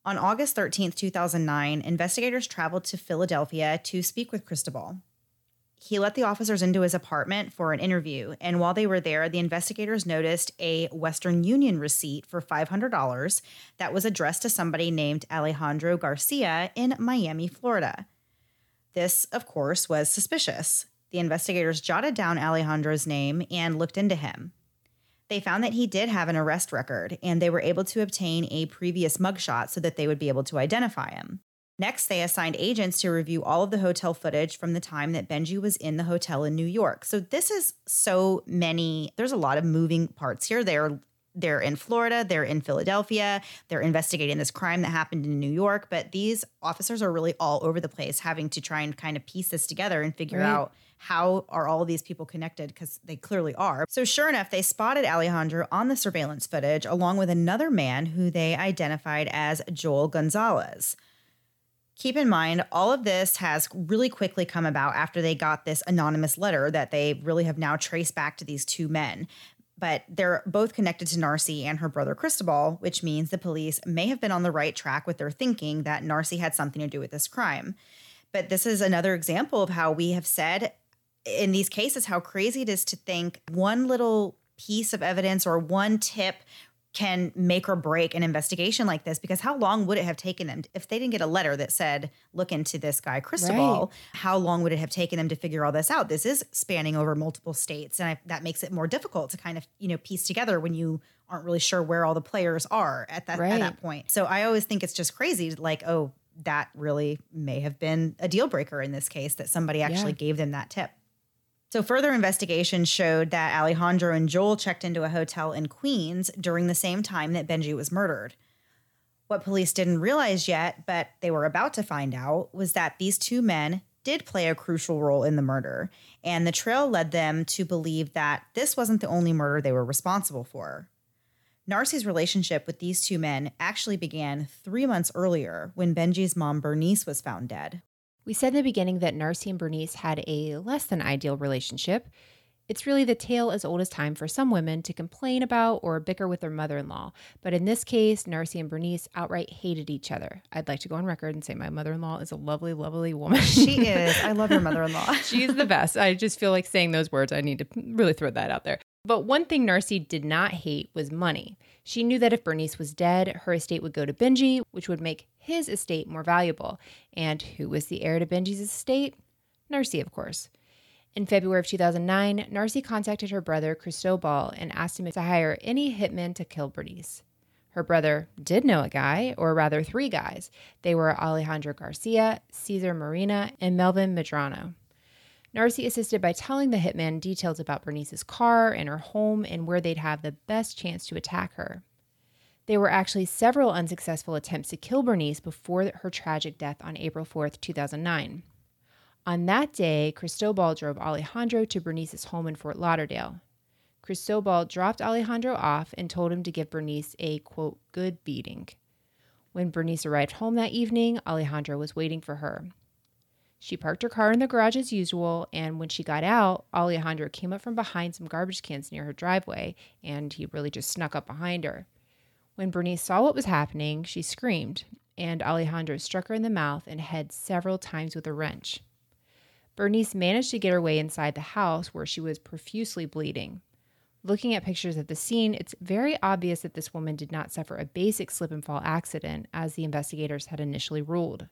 On August 13, 2009, investigators traveled to Philadelphia to speak with Cristobal. He let the officers into his apartment for an interview, and while they were there, the investigators noticed a Western Union receipt for $500 that was addressed to somebody named Alejandro Garcia in Miami, Florida. This, of course, was suspicious. The investigators jotted down Alejandro's name and looked into him. They found that he did have an arrest record, and they were able to obtain a previous mugshot so that they would be able to identify him. Next, they assigned agents to review all of the hotel footage from the time that Benji was in the hotel in New York. So this is so many, there's a lot of moving parts here. They're they're in Florida, they're in Philadelphia, they're investigating this crime that happened in New York, but these officers are really all over the place having to try and kind of piece this together and figure right. out how are all these people connected because they clearly are. So sure enough, they spotted Alejandro on the surveillance footage along with another man who they identified as Joel Gonzalez. Keep in mind, all of this has really quickly come about after they got this anonymous letter that they really have now traced back to these two men but they're both connected to Narcy and her brother Cristobal, which means the police may have been on the right track with their thinking that Narcy had something to do with this crime. But this is another example of how we have said in these cases how crazy it is to think one little piece of evidence or one tip can make or break an investigation like this because how long would it have taken them if they didn't get a letter that said look into this guy Cristobal right. how long would it have taken them to figure all this out this is spanning over multiple states and I, that makes it more difficult to kind of you know piece together when you aren't really sure where all the players are at that right. at that point so I always think it's just crazy like oh that really may have been a deal breaker in this case that somebody actually yeah. gave them that tip so, further investigation showed that Alejandro and Joel checked into a hotel in Queens during the same time that Benji was murdered. What police didn't realize yet, but they were about to find out, was that these two men did play a crucial role in the murder, and the trail led them to believe that this wasn't the only murder they were responsible for. Narcy's relationship with these two men actually began three months earlier when Benji's mom, Bernice, was found dead. We said in the beginning that Narcy and Bernice had a less than ideal relationship. It's really the tale as old as time for some women to complain about or bicker with their mother in law. But in this case, Narcy and Bernice outright hated each other. I'd like to go on record and say my mother in law is a lovely, lovely woman. she is. I love her mother in law. She's the best. I just feel like saying those words. I need to really throw that out there. But one thing Narcy did not hate was money. She knew that if Bernice was dead, her estate would go to Benji, which would make his estate more valuable. And who was the heir to Benji's estate? Narcy, of course. In February of 2009, Narcy contacted her brother Cristobal and asked him to hire any hitman to kill Bernice. Her brother did know a guy, or rather three guys. They were Alejandro Garcia, Cesar Marina, and Melvin Medrano. Narcy assisted by telling the hitman details about Bernice's car and her home and where they'd have the best chance to attack her. There were actually several unsuccessful attempts to kill Bernice before her tragic death on April 4th, 2009. On that day, Cristobal drove Alejandro to Bernice's home in Fort Lauderdale. Cristobal dropped Alejandro off and told him to give Bernice a, quote, good beating. When Bernice arrived home that evening, Alejandro was waiting for her. She parked her car in the garage as usual, and when she got out, Alejandro came up from behind some garbage cans near her driveway, and he really just snuck up behind her. When Bernice saw what was happening, she screamed, and Alejandro struck her in the mouth and head several times with a wrench. Bernice managed to get her way inside the house where she was profusely bleeding. Looking at pictures of the scene, it's very obvious that this woman did not suffer a basic slip and fall accident, as the investigators had initially ruled.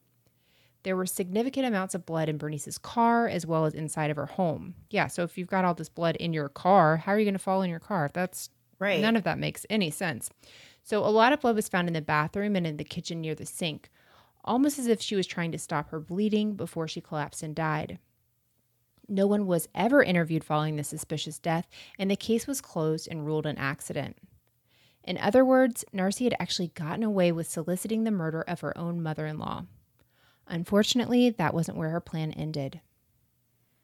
There were significant amounts of blood in Bernice's car as well as inside of her home. Yeah, so if you've got all this blood in your car, how are you going to fall in your car? That's right. None of that makes any sense. So a lot of blood was found in the bathroom and in the kitchen near the sink, almost as if she was trying to stop her bleeding before she collapsed and died. No one was ever interviewed following the suspicious death, and the case was closed and ruled an accident. In other words, Narcy had actually gotten away with soliciting the murder of her own mother in law. Unfortunately, that wasn't where her plan ended.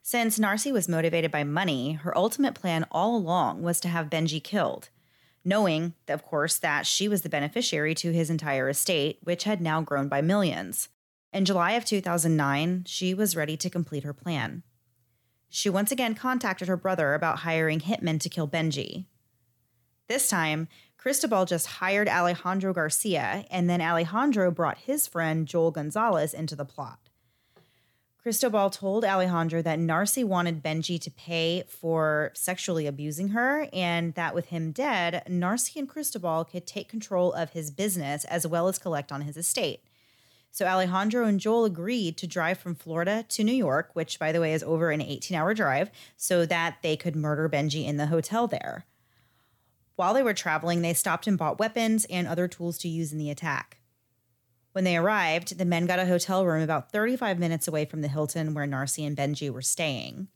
Since Narcy was motivated by money, her ultimate plan all along was to have Benji killed, knowing, of course, that she was the beneficiary to his entire estate, which had now grown by millions. In July of 2009, she was ready to complete her plan. She once again contacted her brother about hiring hitmen to kill Benji. This time, Cristobal just hired Alejandro Garcia, and then Alejandro brought his friend Joel Gonzalez into the plot. Cristobal told Alejandro that Narcy wanted Benji to pay for sexually abusing her, and that with him dead, Narcy and Cristobal could take control of his business as well as collect on his estate. So Alejandro and Joel agreed to drive from Florida to New York, which, by the way, is over an 18 hour drive, so that they could murder Benji in the hotel there. While they were traveling, they stopped and bought weapons and other tools to use in the attack. When they arrived, the men got a hotel room about 35 minutes away from the Hilton where Narcy and Benji were staying.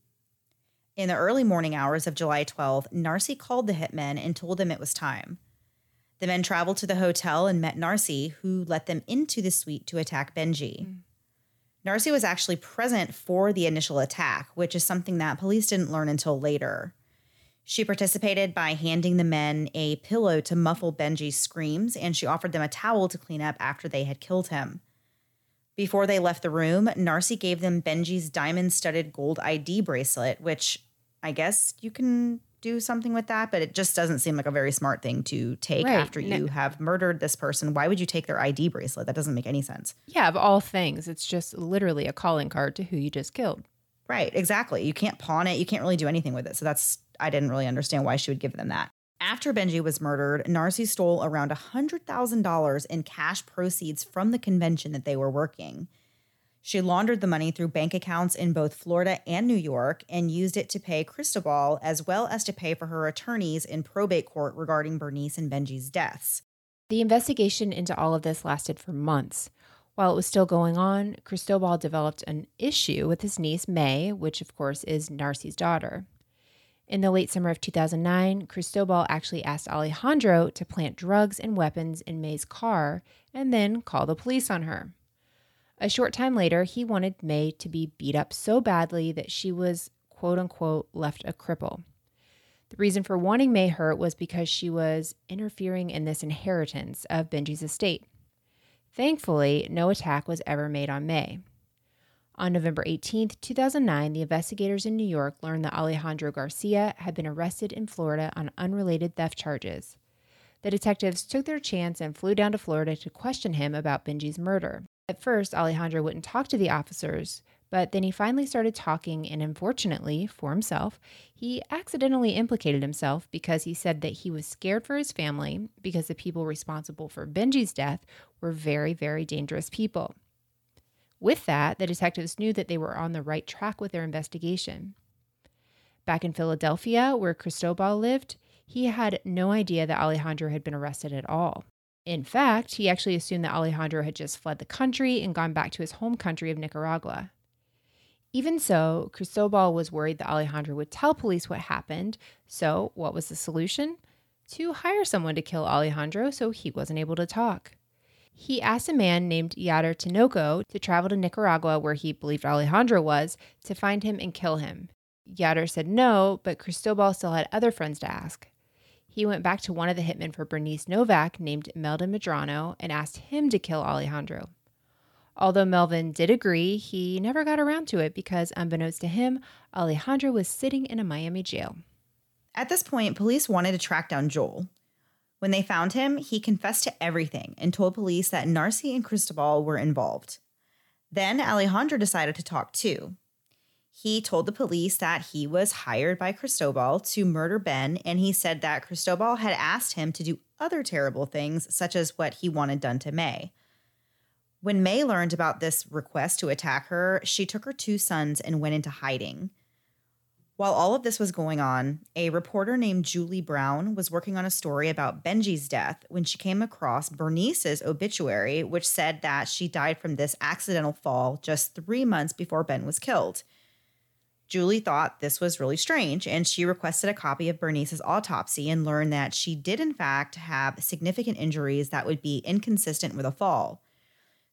In the early morning hours of July 12, Narcy called the hitmen and told them it was time. The men traveled to the hotel and met Narcy, who let them into the suite to attack Benji. Mm. Narcy was actually present for the initial attack, which is something that police didn't learn until later. She participated by handing the men a pillow to muffle Benji's screams, and she offered them a towel to clean up after they had killed him. Before they left the room, Narcy gave them Benji's diamond studded gold ID bracelet, which I guess you can do something with that, but it just doesn't seem like a very smart thing to take right. after you no. have murdered this person. Why would you take their ID bracelet? That doesn't make any sense. Yeah, of all things, it's just literally a calling card to who you just killed. Right, exactly. You can't pawn it. You can't really do anything with it. So that's, I didn't really understand why she would give them that. After Benji was murdered, Narcy stole around $100,000 in cash proceeds from the convention that they were working. She laundered the money through bank accounts in both Florida and New York and used it to pay Cristobal as well as to pay for her attorneys in probate court regarding Bernice and Benji's deaths. The investigation into all of this lasted for months. While it was still going on, Cristobal developed an issue with his niece, May, which of course is Narcy's daughter. In the late summer of 2009, Cristobal actually asked Alejandro to plant drugs and weapons in May's car and then call the police on her. A short time later, he wanted May to be beat up so badly that she was, quote unquote, left a cripple. The reason for wanting May hurt was because she was interfering in this inheritance of Benji's estate. Thankfully, no attack was ever made on May. On November 18, 2009, the investigators in New York learned that Alejandro Garcia had been arrested in Florida on unrelated theft charges. The detectives took their chance and flew down to Florida to question him about Benji's murder. At first, Alejandro wouldn't talk to the officers, but then he finally started talking, and unfortunately for himself, he accidentally implicated himself because he said that he was scared for his family because the people responsible for Benji's death were very, very dangerous people. With that, the detectives knew that they were on the right track with their investigation. Back in Philadelphia, where Cristobal lived, he had no idea that Alejandro had been arrested at all. In fact, he actually assumed that Alejandro had just fled the country and gone back to his home country of Nicaragua. Even so, Cristobal was worried that Alejandro would tell police what happened. So, what was the solution? To hire someone to kill Alejandro so he wasn't able to talk. He asked a man named Yader Tinoco to travel to Nicaragua, where he believed Alejandro was, to find him and kill him. Yader said no, but Cristobal still had other friends to ask. He went back to one of the hitmen for Bernice Novak, named Melvin Medrano, and asked him to kill Alejandro. Although Melvin did agree, he never got around to it because, unbeknownst to him, Alejandro was sitting in a Miami jail. At this point, police wanted to track down Joel. When they found him, he confessed to everything and told police that Narcy and Cristobal were involved. Then Alejandro decided to talk too. He told the police that he was hired by Cristobal to murder Ben, and he said that Cristobal had asked him to do other terrible things, such as what he wanted done to May. When May learned about this request to attack her, she took her two sons and went into hiding. While all of this was going on, a reporter named Julie Brown was working on a story about Benji's death when she came across Bernice's obituary, which said that she died from this accidental fall just three months before Ben was killed. Julie thought this was really strange, and she requested a copy of Bernice's autopsy and learned that she did, in fact, have significant injuries that would be inconsistent with a fall.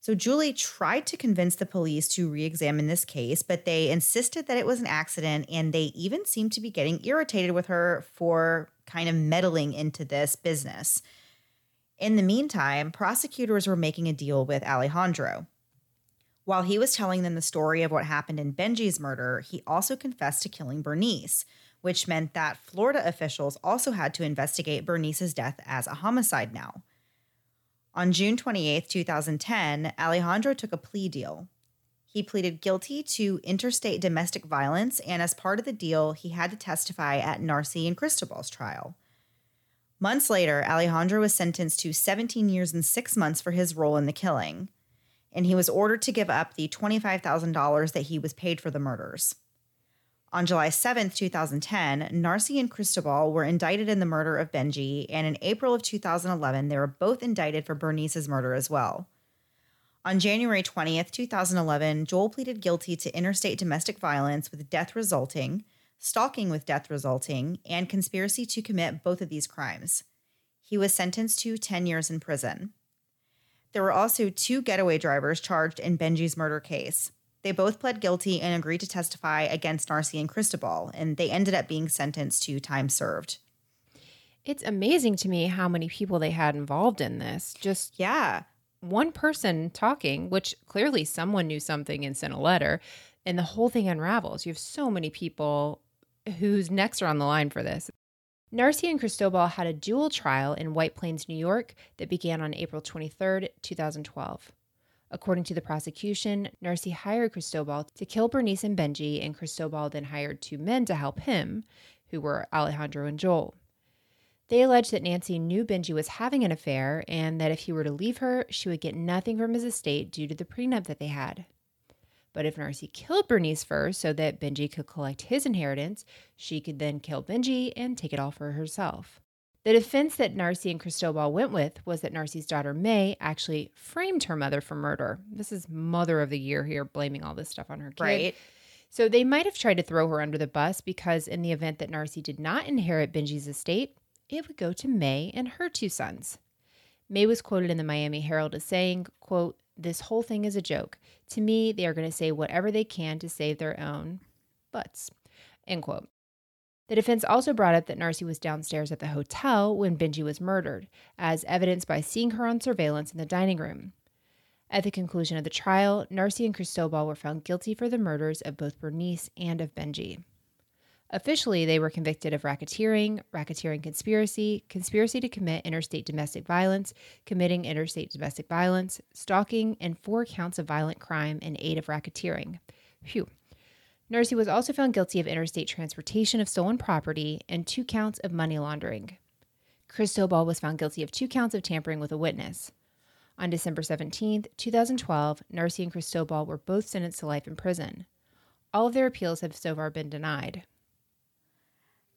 So Julie tried to convince the police to re examine this case, but they insisted that it was an accident and they even seemed to be getting irritated with her for kind of meddling into this business. In the meantime, prosecutors were making a deal with Alejandro. While he was telling them the story of what happened in Benji's murder, he also confessed to killing Bernice, which meant that Florida officials also had to investigate Bernice's death as a homicide now. On June 28, 2010, Alejandro took a plea deal. He pleaded guilty to interstate domestic violence, and as part of the deal, he had to testify at Narcy and Cristobal's trial. Months later, Alejandro was sentenced to 17 years and six months for his role in the killing, and he was ordered to give up the $25,000 that he was paid for the murders. On July 7, 2010, Narcy and Cristobal were indicted in the murder of Benji, and in April of 2011, they were both indicted for Bernice's murder as well. On January 20th, 2011, Joel pleaded guilty to interstate domestic violence with death resulting, stalking with death resulting, and conspiracy to commit both of these crimes. He was sentenced to 10 years in prison. There were also two getaway drivers charged in Benji's murder case. They both pled guilty and agreed to testify against Narcy and Cristobal, and they ended up being sentenced to time served. It's amazing to me how many people they had involved in this. Just yeah, one person talking, which clearly someone knew something and sent a letter, and the whole thing unravels. You have so many people whose necks are on the line for this. Narcy and Cristobal had a dual trial in White Plains, New York that began on April 23rd, 2012. According to the prosecution, Narcy hired Cristobal to kill Bernice and Benji, and Cristobal then hired two men to help him, who were Alejandro and Joel. They alleged that Nancy knew Benji was having an affair and that if he were to leave her, she would get nothing from his estate due to the prenup that they had. But if Narcy killed Bernice first so that Benji could collect his inheritance, she could then kill Benji and take it all for herself. The defense that Narcy and Cristobal went with was that Narcy's daughter May actually framed her mother for murder. This is mother of the year here, blaming all this stuff on her kid. Right. So they might have tried to throw her under the bus because in the event that Narcy did not inherit Benji's estate, it would go to May and her two sons. May was quoted in the Miami Herald as saying, quote, this whole thing is a joke. To me, they are going to say whatever they can to save their own butts. End quote. The defense also brought up that Narcy was downstairs at the hotel when Benji was murdered, as evidenced by seeing her on surveillance in the dining room. At the conclusion of the trial, Narcy and Cristobal were found guilty for the murders of both Bernice and of Benji. Officially, they were convicted of racketeering, racketeering conspiracy, conspiracy to commit interstate domestic violence, committing interstate domestic violence, stalking, and four counts of violent crime in aid of racketeering. Phew. Narcy was also found guilty of interstate transportation of stolen property and two counts of money laundering. Cristobal was found guilty of two counts of tampering with a witness. On December 17, 2012, Narcy and Cristobal were both sentenced to life in prison. All of their appeals have so far been denied.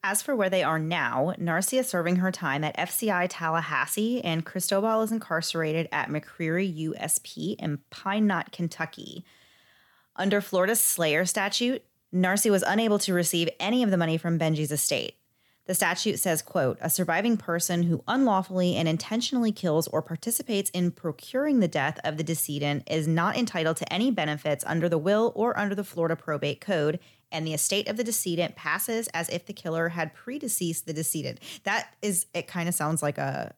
As for where they are now, Narcy is serving her time at FCI Tallahassee, and Cristobal is incarcerated at McCreary USP in Pine Knot, Kentucky. Under Florida's Slayer statute, Narcy was unable to receive any of the money from Benji's estate. The statute says, quote, a surviving person who unlawfully and intentionally kills or participates in procuring the death of the decedent is not entitled to any benefits under the will or under the Florida probate code, and the estate of the decedent passes as if the killer had predeceased the decedent. That is, it kind of sounds like a,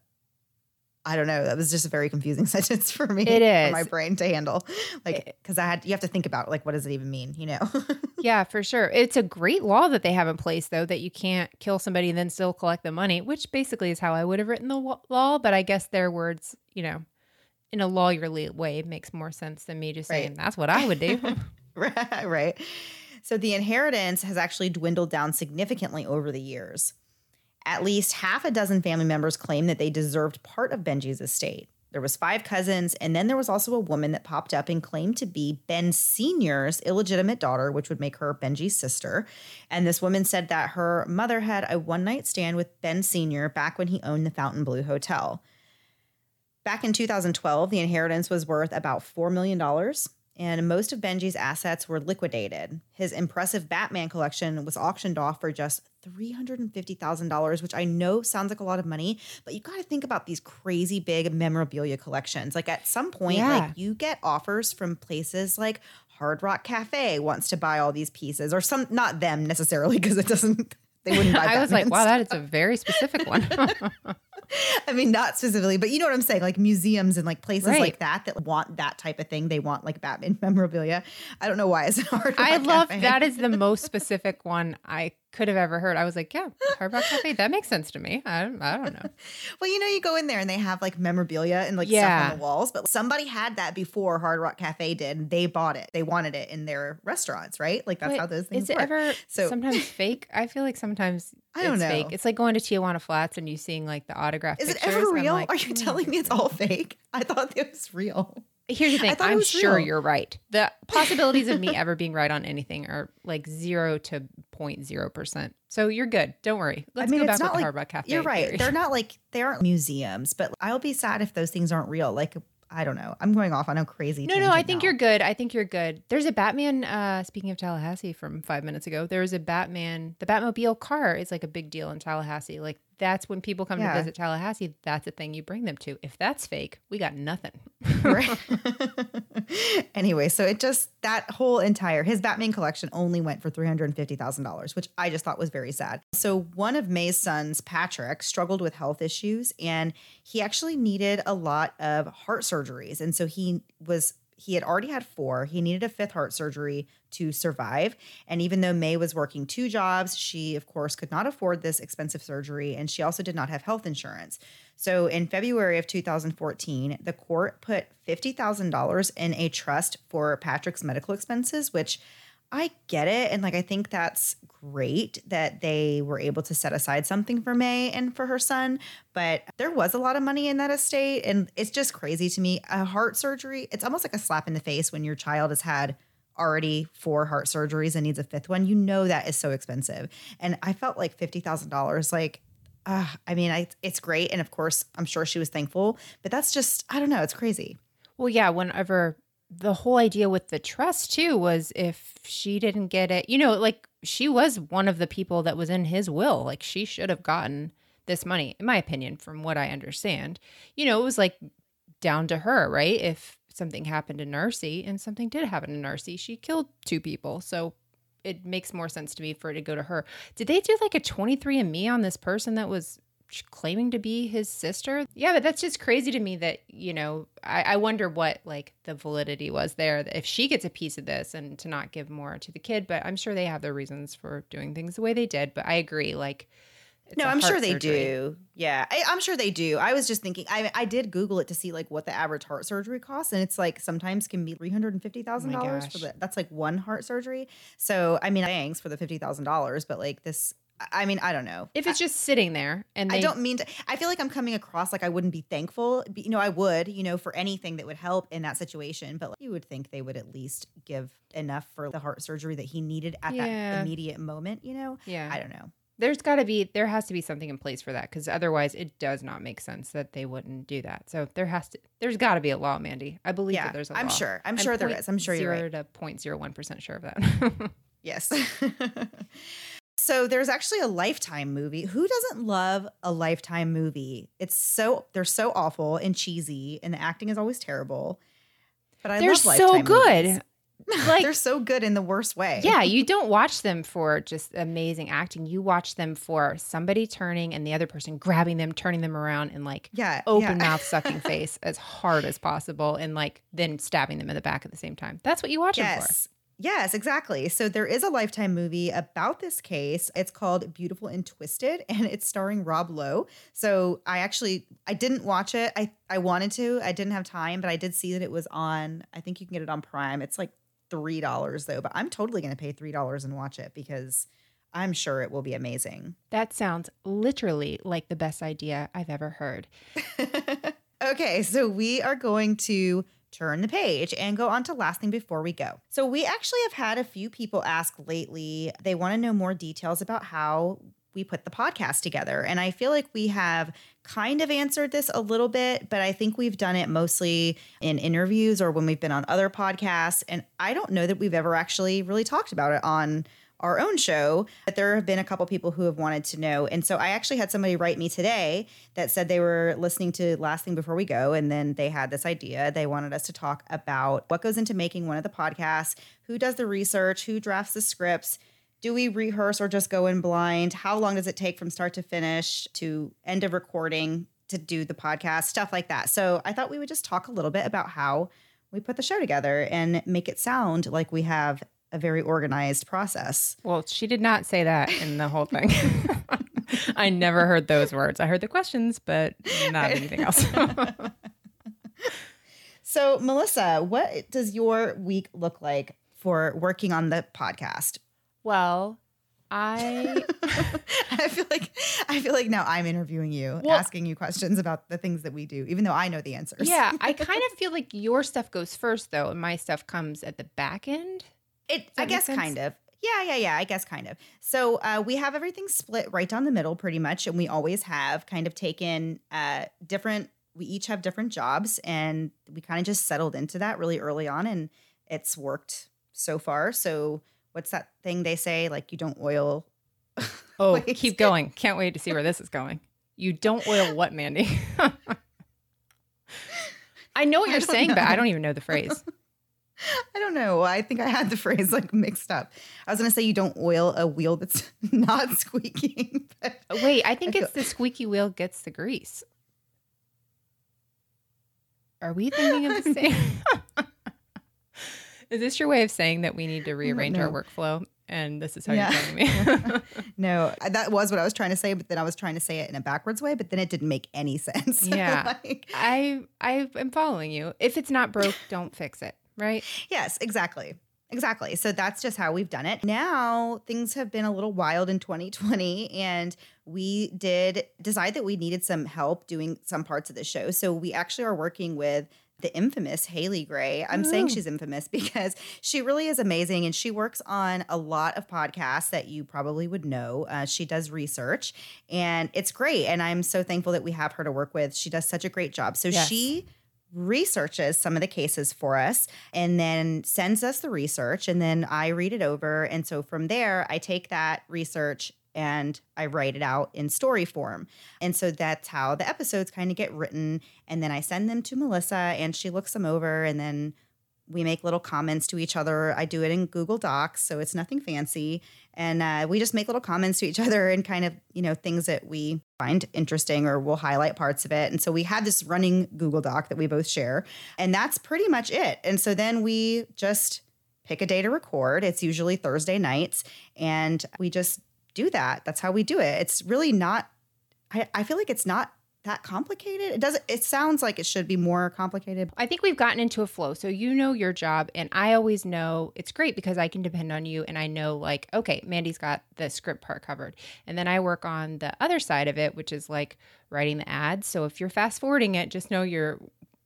I don't know. That was just a very confusing sentence for me. It is. for my brain to handle, like because I had you have to think about like what does it even mean, you know? Yeah, for sure. It's a great law that they have in place, though, that you can't kill somebody and then still collect the money, which basically is how I would have written the law. But I guess their words, you know, in a lawyerly way makes more sense than me just saying that's what I would do. right, right. So the inheritance has actually dwindled down significantly over the years. At least half a dozen family members claim that they deserved part of Benji's estate. There was five cousins, and then there was also a woman that popped up and claimed to be Ben Sr.'s illegitimate daughter, which would make her Benji's sister. And this woman said that her mother had a one night stand with Ben Sr. back when he owned the Fontainebleau Hotel. Back in 2012, the inheritance was worth about $4 million, and most of Benji's assets were liquidated. His impressive Batman collection was auctioned off for just $350,000, which I know sounds like a lot of money, but you got to think about these crazy big memorabilia collections. Like at some point, Yeah. like you get offers from places like Hard Rock Cafe wants to buy all these pieces, or some, not them necessarily, because it doesn't, they wouldn't buy I was like, wow, that is a very specific one. I mean, not specifically, but you know what I'm saying? Like museums and like places Right. like that that want that type of thing. They want like Batman memorabilia. I don't know why it's hard. I love that is the most specific one I could have ever heard. I was like, yeah, Hard Rock Cafe, that makes sense to me. I, I don't know. Well, you know, you go in there and they have like memorabilia and like Yeah. stuff on the walls, but somebody had that before Hard Rock Cafe did. They bought it. They wanted it in their restaurants, right? Like that's But how those things Is it work. ever So- sometimes fake? I feel like sometimes I don't it's know. fake. It's like going to Tijuana Flats and you seeing like the autograph Is it ever real? like, Are you "Hmm." telling me it's all fake? I thought it was real. Here's the thing. I'm sure real. you're right. The possibilities of me ever being right on anything are like zero to 0.0 percent. So you're good. Don't worry. Let's I mean, go back not like Rock Cafe. You're right. theory. They're not like they aren't museums, but I'll be sad if those things aren't real. Like I don't know. I'm going off on a crazy. No, no, I think now. you're good. I think you're good. There's a Batman, uh, speaking of Tallahassee from five minutes ago, there was a Batman, the Batmobile car is like a big deal in Tallahassee. Like that's when people come Yeah. to visit Tallahassee, that's a thing you bring them to. If that's fake, we got nothing. right. anyway, so it just that whole entire his Batman collection only went for three hundred and fifty thousand dollars, which I just thought was very sad. So one of May's sons, Patrick, struggled with health issues, and he actually needed a lot of heart surgeries, and so he was he had already had four. He needed a fifth heart surgery to survive. And even though May was working two jobs, she, of course, could not afford this expensive surgery. And she also did not have health insurance. So in February of 2014, the court put $50,000 in a trust for Patrick's medical expenses, which I get it. And like, I think that's great that they were able to set aside something for May and for her son. But there was a lot of money in that estate. And it's just crazy to me. A heart surgery, it's almost like a slap in the face when your child has had already four heart surgeries and needs a fifth one. You know that is so expensive. And I felt like $50,000, like, uh, I mean, I, it's great. And of course, I'm sure she was thankful, but that's just, I don't know, it's crazy. Well, yeah, whenever the whole idea with the trust too was if she didn't get it, you know, like she was one of the people that was in his will. Like she should have gotten this money, in my opinion, from what I understand. You know, it was like down to her, right? If something happened to Narcy and something did happen to Narcy, she killed two people. So it makes more sense to me for it to go to her. Did they do like a 23andMe on this person that was claiming to be his sister. Yeah, but that's just crazy to me that, you know, I, I, wonder what like the validity was there if she gets a piece of this and to not give more to the kid. But I'm sure they have their reasons for doing things the way they did. But I agree, like no, I'm sure they surgery. do. Yeah, I, am sure they do. I was just thinking. I I did Google it to see like what the average heart surgery costs, and it's like sometimes can be oh three hundred and fifty thousand oh dollars for the. That's like one heart surgery. So I mean, thanks for the fifty thousand dollars, but like this, I mean, I don't know. If it's I, just sitting there and they, I don't mean to, I feel like I'm coming across like I wouldn't be thankful. You know, I would, you know, for anything that would help in that situation, but like, you would think they would at least give enough for the heart surgery that he needed at yeah. that immediate moment, you know? Yeah. I don't know. There's got to be, there has to be something in place for that because otherwise it does not make sense that they wouldn't do that. So there has to, there's got to be a law, Mandy. I believe yeah, that there's a I'm law. sure. I'm, sure. I'm sure there is. I'm sure you're right. to 0.01% sure of that. yes. So there's actually a Lifetime movie. Who doesn't love a Lifetime movie? It's so they're so awful and cheesy, and the acting is always terrible. But I they're love Lifetime so good. Movies. Like they're so good in the worst way. Yeah, you don't watch them for just amazing acting. You watch them for somebody turning and the other person grabbing them, turning them around, and like yeah, open yeah. mouth sucking face as hard as possible, and like then stabbing them in the back at the same time. That's what you watch yes. them for. Yes, exactly. So there is a Lifetime movie about this case. It's called Beautiful and Twisted and it's starring Rob Lowe. So I actually I didn't watch it. I I wanted to. I didn't have time, but I did see that it was on I think you can get it on Prime. It's like $3 though, but I'm totally going to pay $3 and watch it because I'm sure it will be amazing. That sounds literally like the best idea I've ever heard. okay, so we are going to turn the page and go on to last thing before we go. So, we actually have had a few people ask lately, they want to know more details about how we put the podcast together. And I feel like we have kind of answered this a little bit, but I think we've done it mostly in interviews or when we've been on other podcasts. And I don't know that we've ever actually really talked about it on our own show, but there have been a couple people who have wanted to know. And so I actually had somebody write me today that said they were listening to Last Thing Before We Go, and then they had this idea. They wanted us to talk about what goes into making one of the podcasts, who does the research, who drafts the scripts. Do we rehearse or just go in blind? How long does it take from start to finish to end of recording to do the podcast? Stuff like that. So I thought we would just talk a little bit about how we put the show together and make it sound like we have a very organized process. Well, she did not say that in the whole thing. I never heard those words. I heard the questions, but not anything else. so, Melissa, what does your week look like for working on the podcast? Well, I I feel like I feel like now I'm interviewing you, well, asking you questions about the things that we do, even though I know the answers. Yeah, I kind of feel like your stuff goes first though, and my stuff comes at the back end. It, I guess, kind of. Yeah, yeah, yeah. I guess kind of. So uh, we have everything split right down the middle, pretty much, and we always have kind of taken uh, different. We each have different jobs, and we kind of just settled into that really early on, and it's worked so far. So what's that thing they say? Like you don't oil. Oh, keep going. Can't wait to see where this is going. You don't oil what, Mandy? I know what you're saying, know. but I don't even know the phrase. I don't know. I think I had the phrase like mixed up. I was going to say you don't oil a wheel that's not squeaking. Oh, wait, I think I it's feel- the squeaky wheel gets the grease. Are we thinking of the same? Is this your way of saying that we need to rearrange our workflow? And this is how Yeah. you're telling me. No, that was what I was trying to say, but then I was trying to say it in a backwards way, but then it didn't make any sense. Yeah. Like- I I am following you. If it's not broke, don't fix it. Right? yes, exactly. Exactly. So that's just how we've done it. Now things have been a little wild in 2020, and we did decide that we needed some help doing some parts of the show. So we actually are working with the infamous Haley Gray. I'm saying Oh. she's infamous because she really is amazing and she works on a lot of podcasts that you probably would know. Uh, she does research and it's great. And I'm so thankful that we have her to work with. She does such a great job. So Yes. she researches some of the cases for us and then sends us the research and then I read it over and so from there I take that research and I write it out in story form. And so that's how the episodes kind of get written and then I send them to Melissa and she looks them over and then we make little comments to each other. I do it in Google Docs, so it's nothing fancy. And uh, we just make little comments to each other and kind of, you know, things that we find interesting or we'll highlight parts of it. And so we have this running Google Doc that we both share. And that's pretty much it. And so then we just pick a day to record. It's usually Thursday nights. And we just do that. That's how we do it. It's really not, I, I feel like it's not that complicated. It doesn't, it sounds like it should be more complicated. I think we've gotten into a flow. So you know your job, and I always know it's great because I can depend on you, and I know like, okay, Mandy's got the script part covered, and then I work on the other side of it, which is like writing the ads. So if you're fast forwarding it, just know you're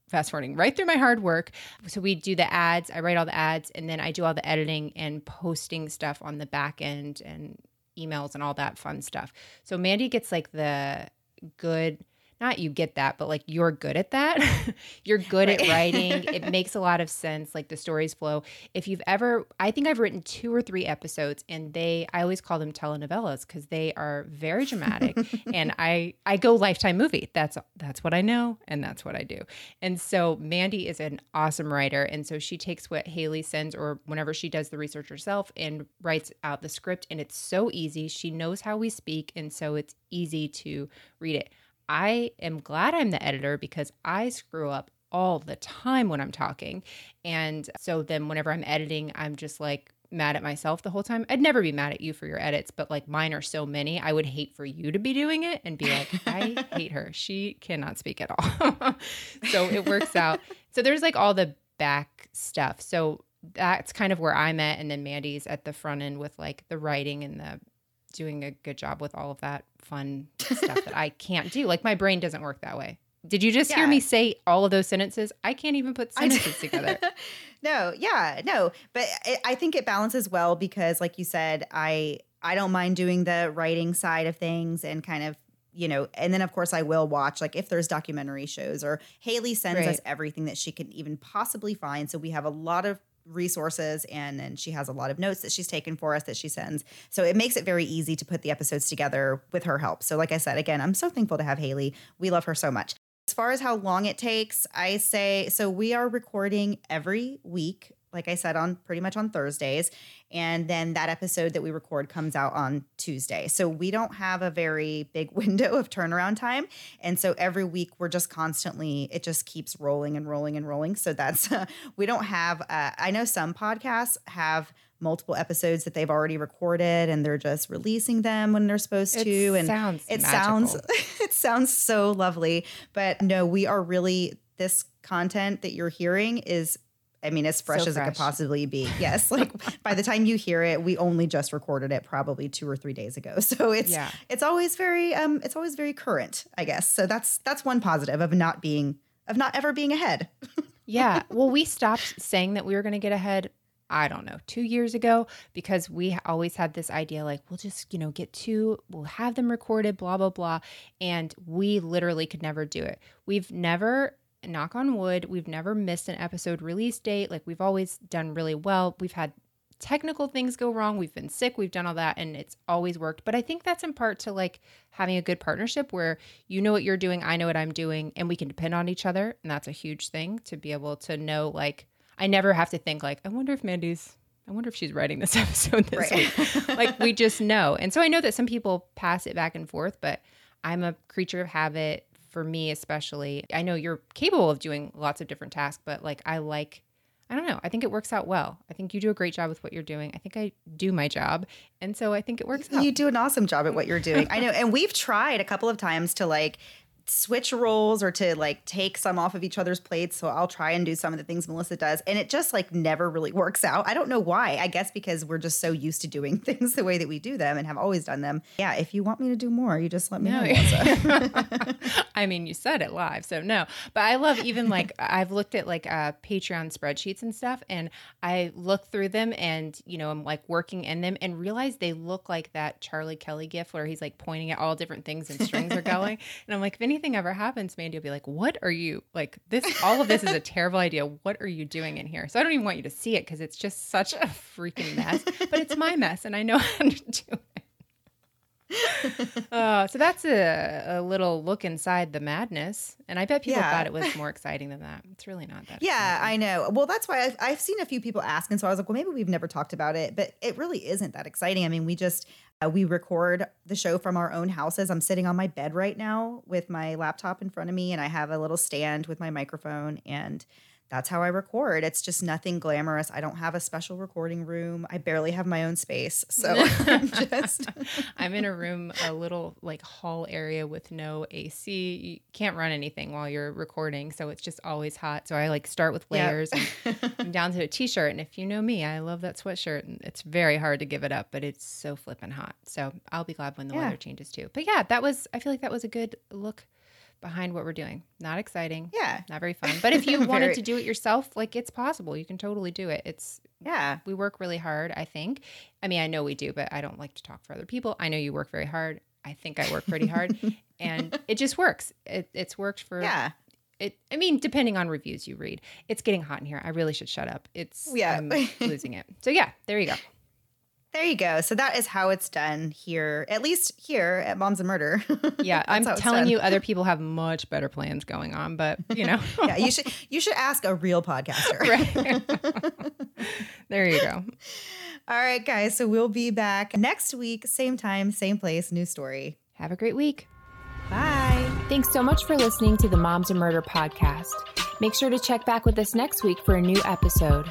fast forwarding right through my hard work. So we do the ads, I write all the ads, and then I do all the editing and posting stuff on the back end and emails and all that fun stuff. So Mandy gets like the good not you get that, but like you're good at that. you're good at writing. it makes a lot of sense. Like the stories flow. If you've ever, I think I've written two or three episodes, and they, I always call them telenovelas because they are very dramatic. and I, I go lifetime movie. That's that's what I know, and that's what I do. And so Mandy is an awesome writer, and so she takes what Haley sends, or whenever she does the research herself, and writes out the script. And it's so easy. She knows how we speak, and so it's easy to read it. I am glad I'm the editor because I screw up all the time when I'm talking. And so then whenever I'm editing, I'm just like mad at myself the whole time. I'd never be mad at you for your edits, but like mine are so many. I would hate for you to be doing it and be like, I hate her. She cannot speak at all. so it works out. So there's like all the back stuff. So that's kind of where I'm at. And then Mandy's at the front end with like the writing and the doing a good job with all of that fun stuff that I can't do. Like my brain doesn't work that way. Did you just hear me say all of those sentences? I can't even put sentences together. no, yeah, no, but I, I think it balances well because, like you said, I I don't mind doing the writing side of things and kind of you know, and then of course I will watch like if there's documentary shows or Haley sends us everything that she can even possibly find. So we have a lot of resources and and she has a lot of notes that she's taken for us that she sends. So it makes it very easy to put the episodes together with her help. So like I said, again, I'm so thankful to have Haley. We love her so much. As far as how long it takes, I say so we are recording every week, like I said, on pretty much on Thursdays. And then that episode that we record comes out on Tuesday. So we don't have a very big window of turnaround time. And so every week we're just constantly, it just keeps rolling and rolling and rolling. So that's, we don't have, uh, I know some podcasts have multiple episodes that they've already recorded and they're just releasing them when they're supposed It to. And sounds it magical. sounds it sounds so lovely but no we are really this content that you're hearing is i mean as fresh So as it could possibly be yes like by the time you hear it we only just recorded it probably two or three days ago so it's Yeah. it's always very um it's always very current i guess so that's that's one positive of not being of not ever being ahead yeah. Well, we stopped saying that we were going to get ahead. I don't know, two years ago, because we always had this idea like, we'll just, you know, get two, we'll have them recorded, blah, blah, blah. And we literally could never do it. We've never, knock on wood, we've never missed an episode release date. Like, we've always done really well. We've had technical things go wrong. We've been sick. We've done all that and it's always worked. But I think that's in part to like having a good partnership where you know what you're doing, I know what I'm doing, and we can depend on each other. And that's a huge thing to be able to know like I never have to think like, I wonder if Mandy's I wonder if she's writing this episode this Right. week. like we just know. And so I know that some people pass it back and forth, but I'm a creature of habit for me especially. I know you're capable of doing lots of different tasks, but like I like I don't know. I think it works out well. I think you do a great job with what you're doing. I think I do my job. And so I think it works out. You do an awesome job at what you're doing. I know. And we've tried a couple of times to like switch roles or to like take some off of each other's plates. So I'll try and do some of the things Melissa does. And it just like never really works out. I don't know why. I guess because we're just so used to doing things the way that we do them and have always done them. Yeah, if you want me to do more, you just let me No. know. I mean, you said it live, so no. But I love even like I've looked at like uh, Patreon spreadsheets and stuff, and I look through them, and you know, I'm like working in them, and realize they look like that Charlie Kelly gif where he's like pointing at all different things and strings are going, and I'm like, anything ever happens, Mandy will be like, "What are you like? This all of this is a terrible idea. What are you doing in here?" So I don't even want you to see it because it's just such a freaking mess. but it's my mess, and I know how to do it. Uh, so that's a, a little look inside the madness. And I bet people Yeah. thought it was more exciting than that. It's really not that. Yeah, exciting. I know. Well, that's why I've, I've seen a few people ask, and so I was like, well, maybe we've never talked about it, but it really isn't that exciting. I mean, we just uh, we record the show from our own houses. I'm sitting on my bed right now with my laptop in front of me, and I have a little stand with my microphone, and that's how I record. It's just nothing glamorous. I don't have a special recording room. I barely have my own space, so I'm just I'm in a room, a little like hall area with no AC. You can't run anything while you're recording, so it's just always hot. So I like start with layers. And I'm down to a t-shirt, and if you know me, I love that sweatshirt. And it's very hard to give it up, but it's so flippin' hot. So I'll be glad when the Yeah. weather changes too. But yeah, that was. I feel like that was a good look behind what we're doing. Not exciting. yeah, Not very fun. But if you wanted to do it yourself, like it's possible. You can totally do it. It's yeah. we work really hard, I think. I mean, I know we do, but I don't like to talk for other people. I know you work very hard. I think I work pretty hard. and it just works. It, it's worked for Yeah. it. I mean, depending on reviews you read. It's getting hot in here. I really should shut up. It's Yeah. I'm losing it. So yeah, there you go. There you go. So that is how it's done here, at least here at Moms and Murder. Yeah, I'm telling you, other people have much better plans going on, but you know, yeah, you should you should ask a real podcaster. right. there you go. All right, guys. So we'll be back next week, same time, same place, new story. Have a great week. Bye. Thanks so much for listening to the Moms and Murder podcast. Make sure to check back with us next week for a new episode.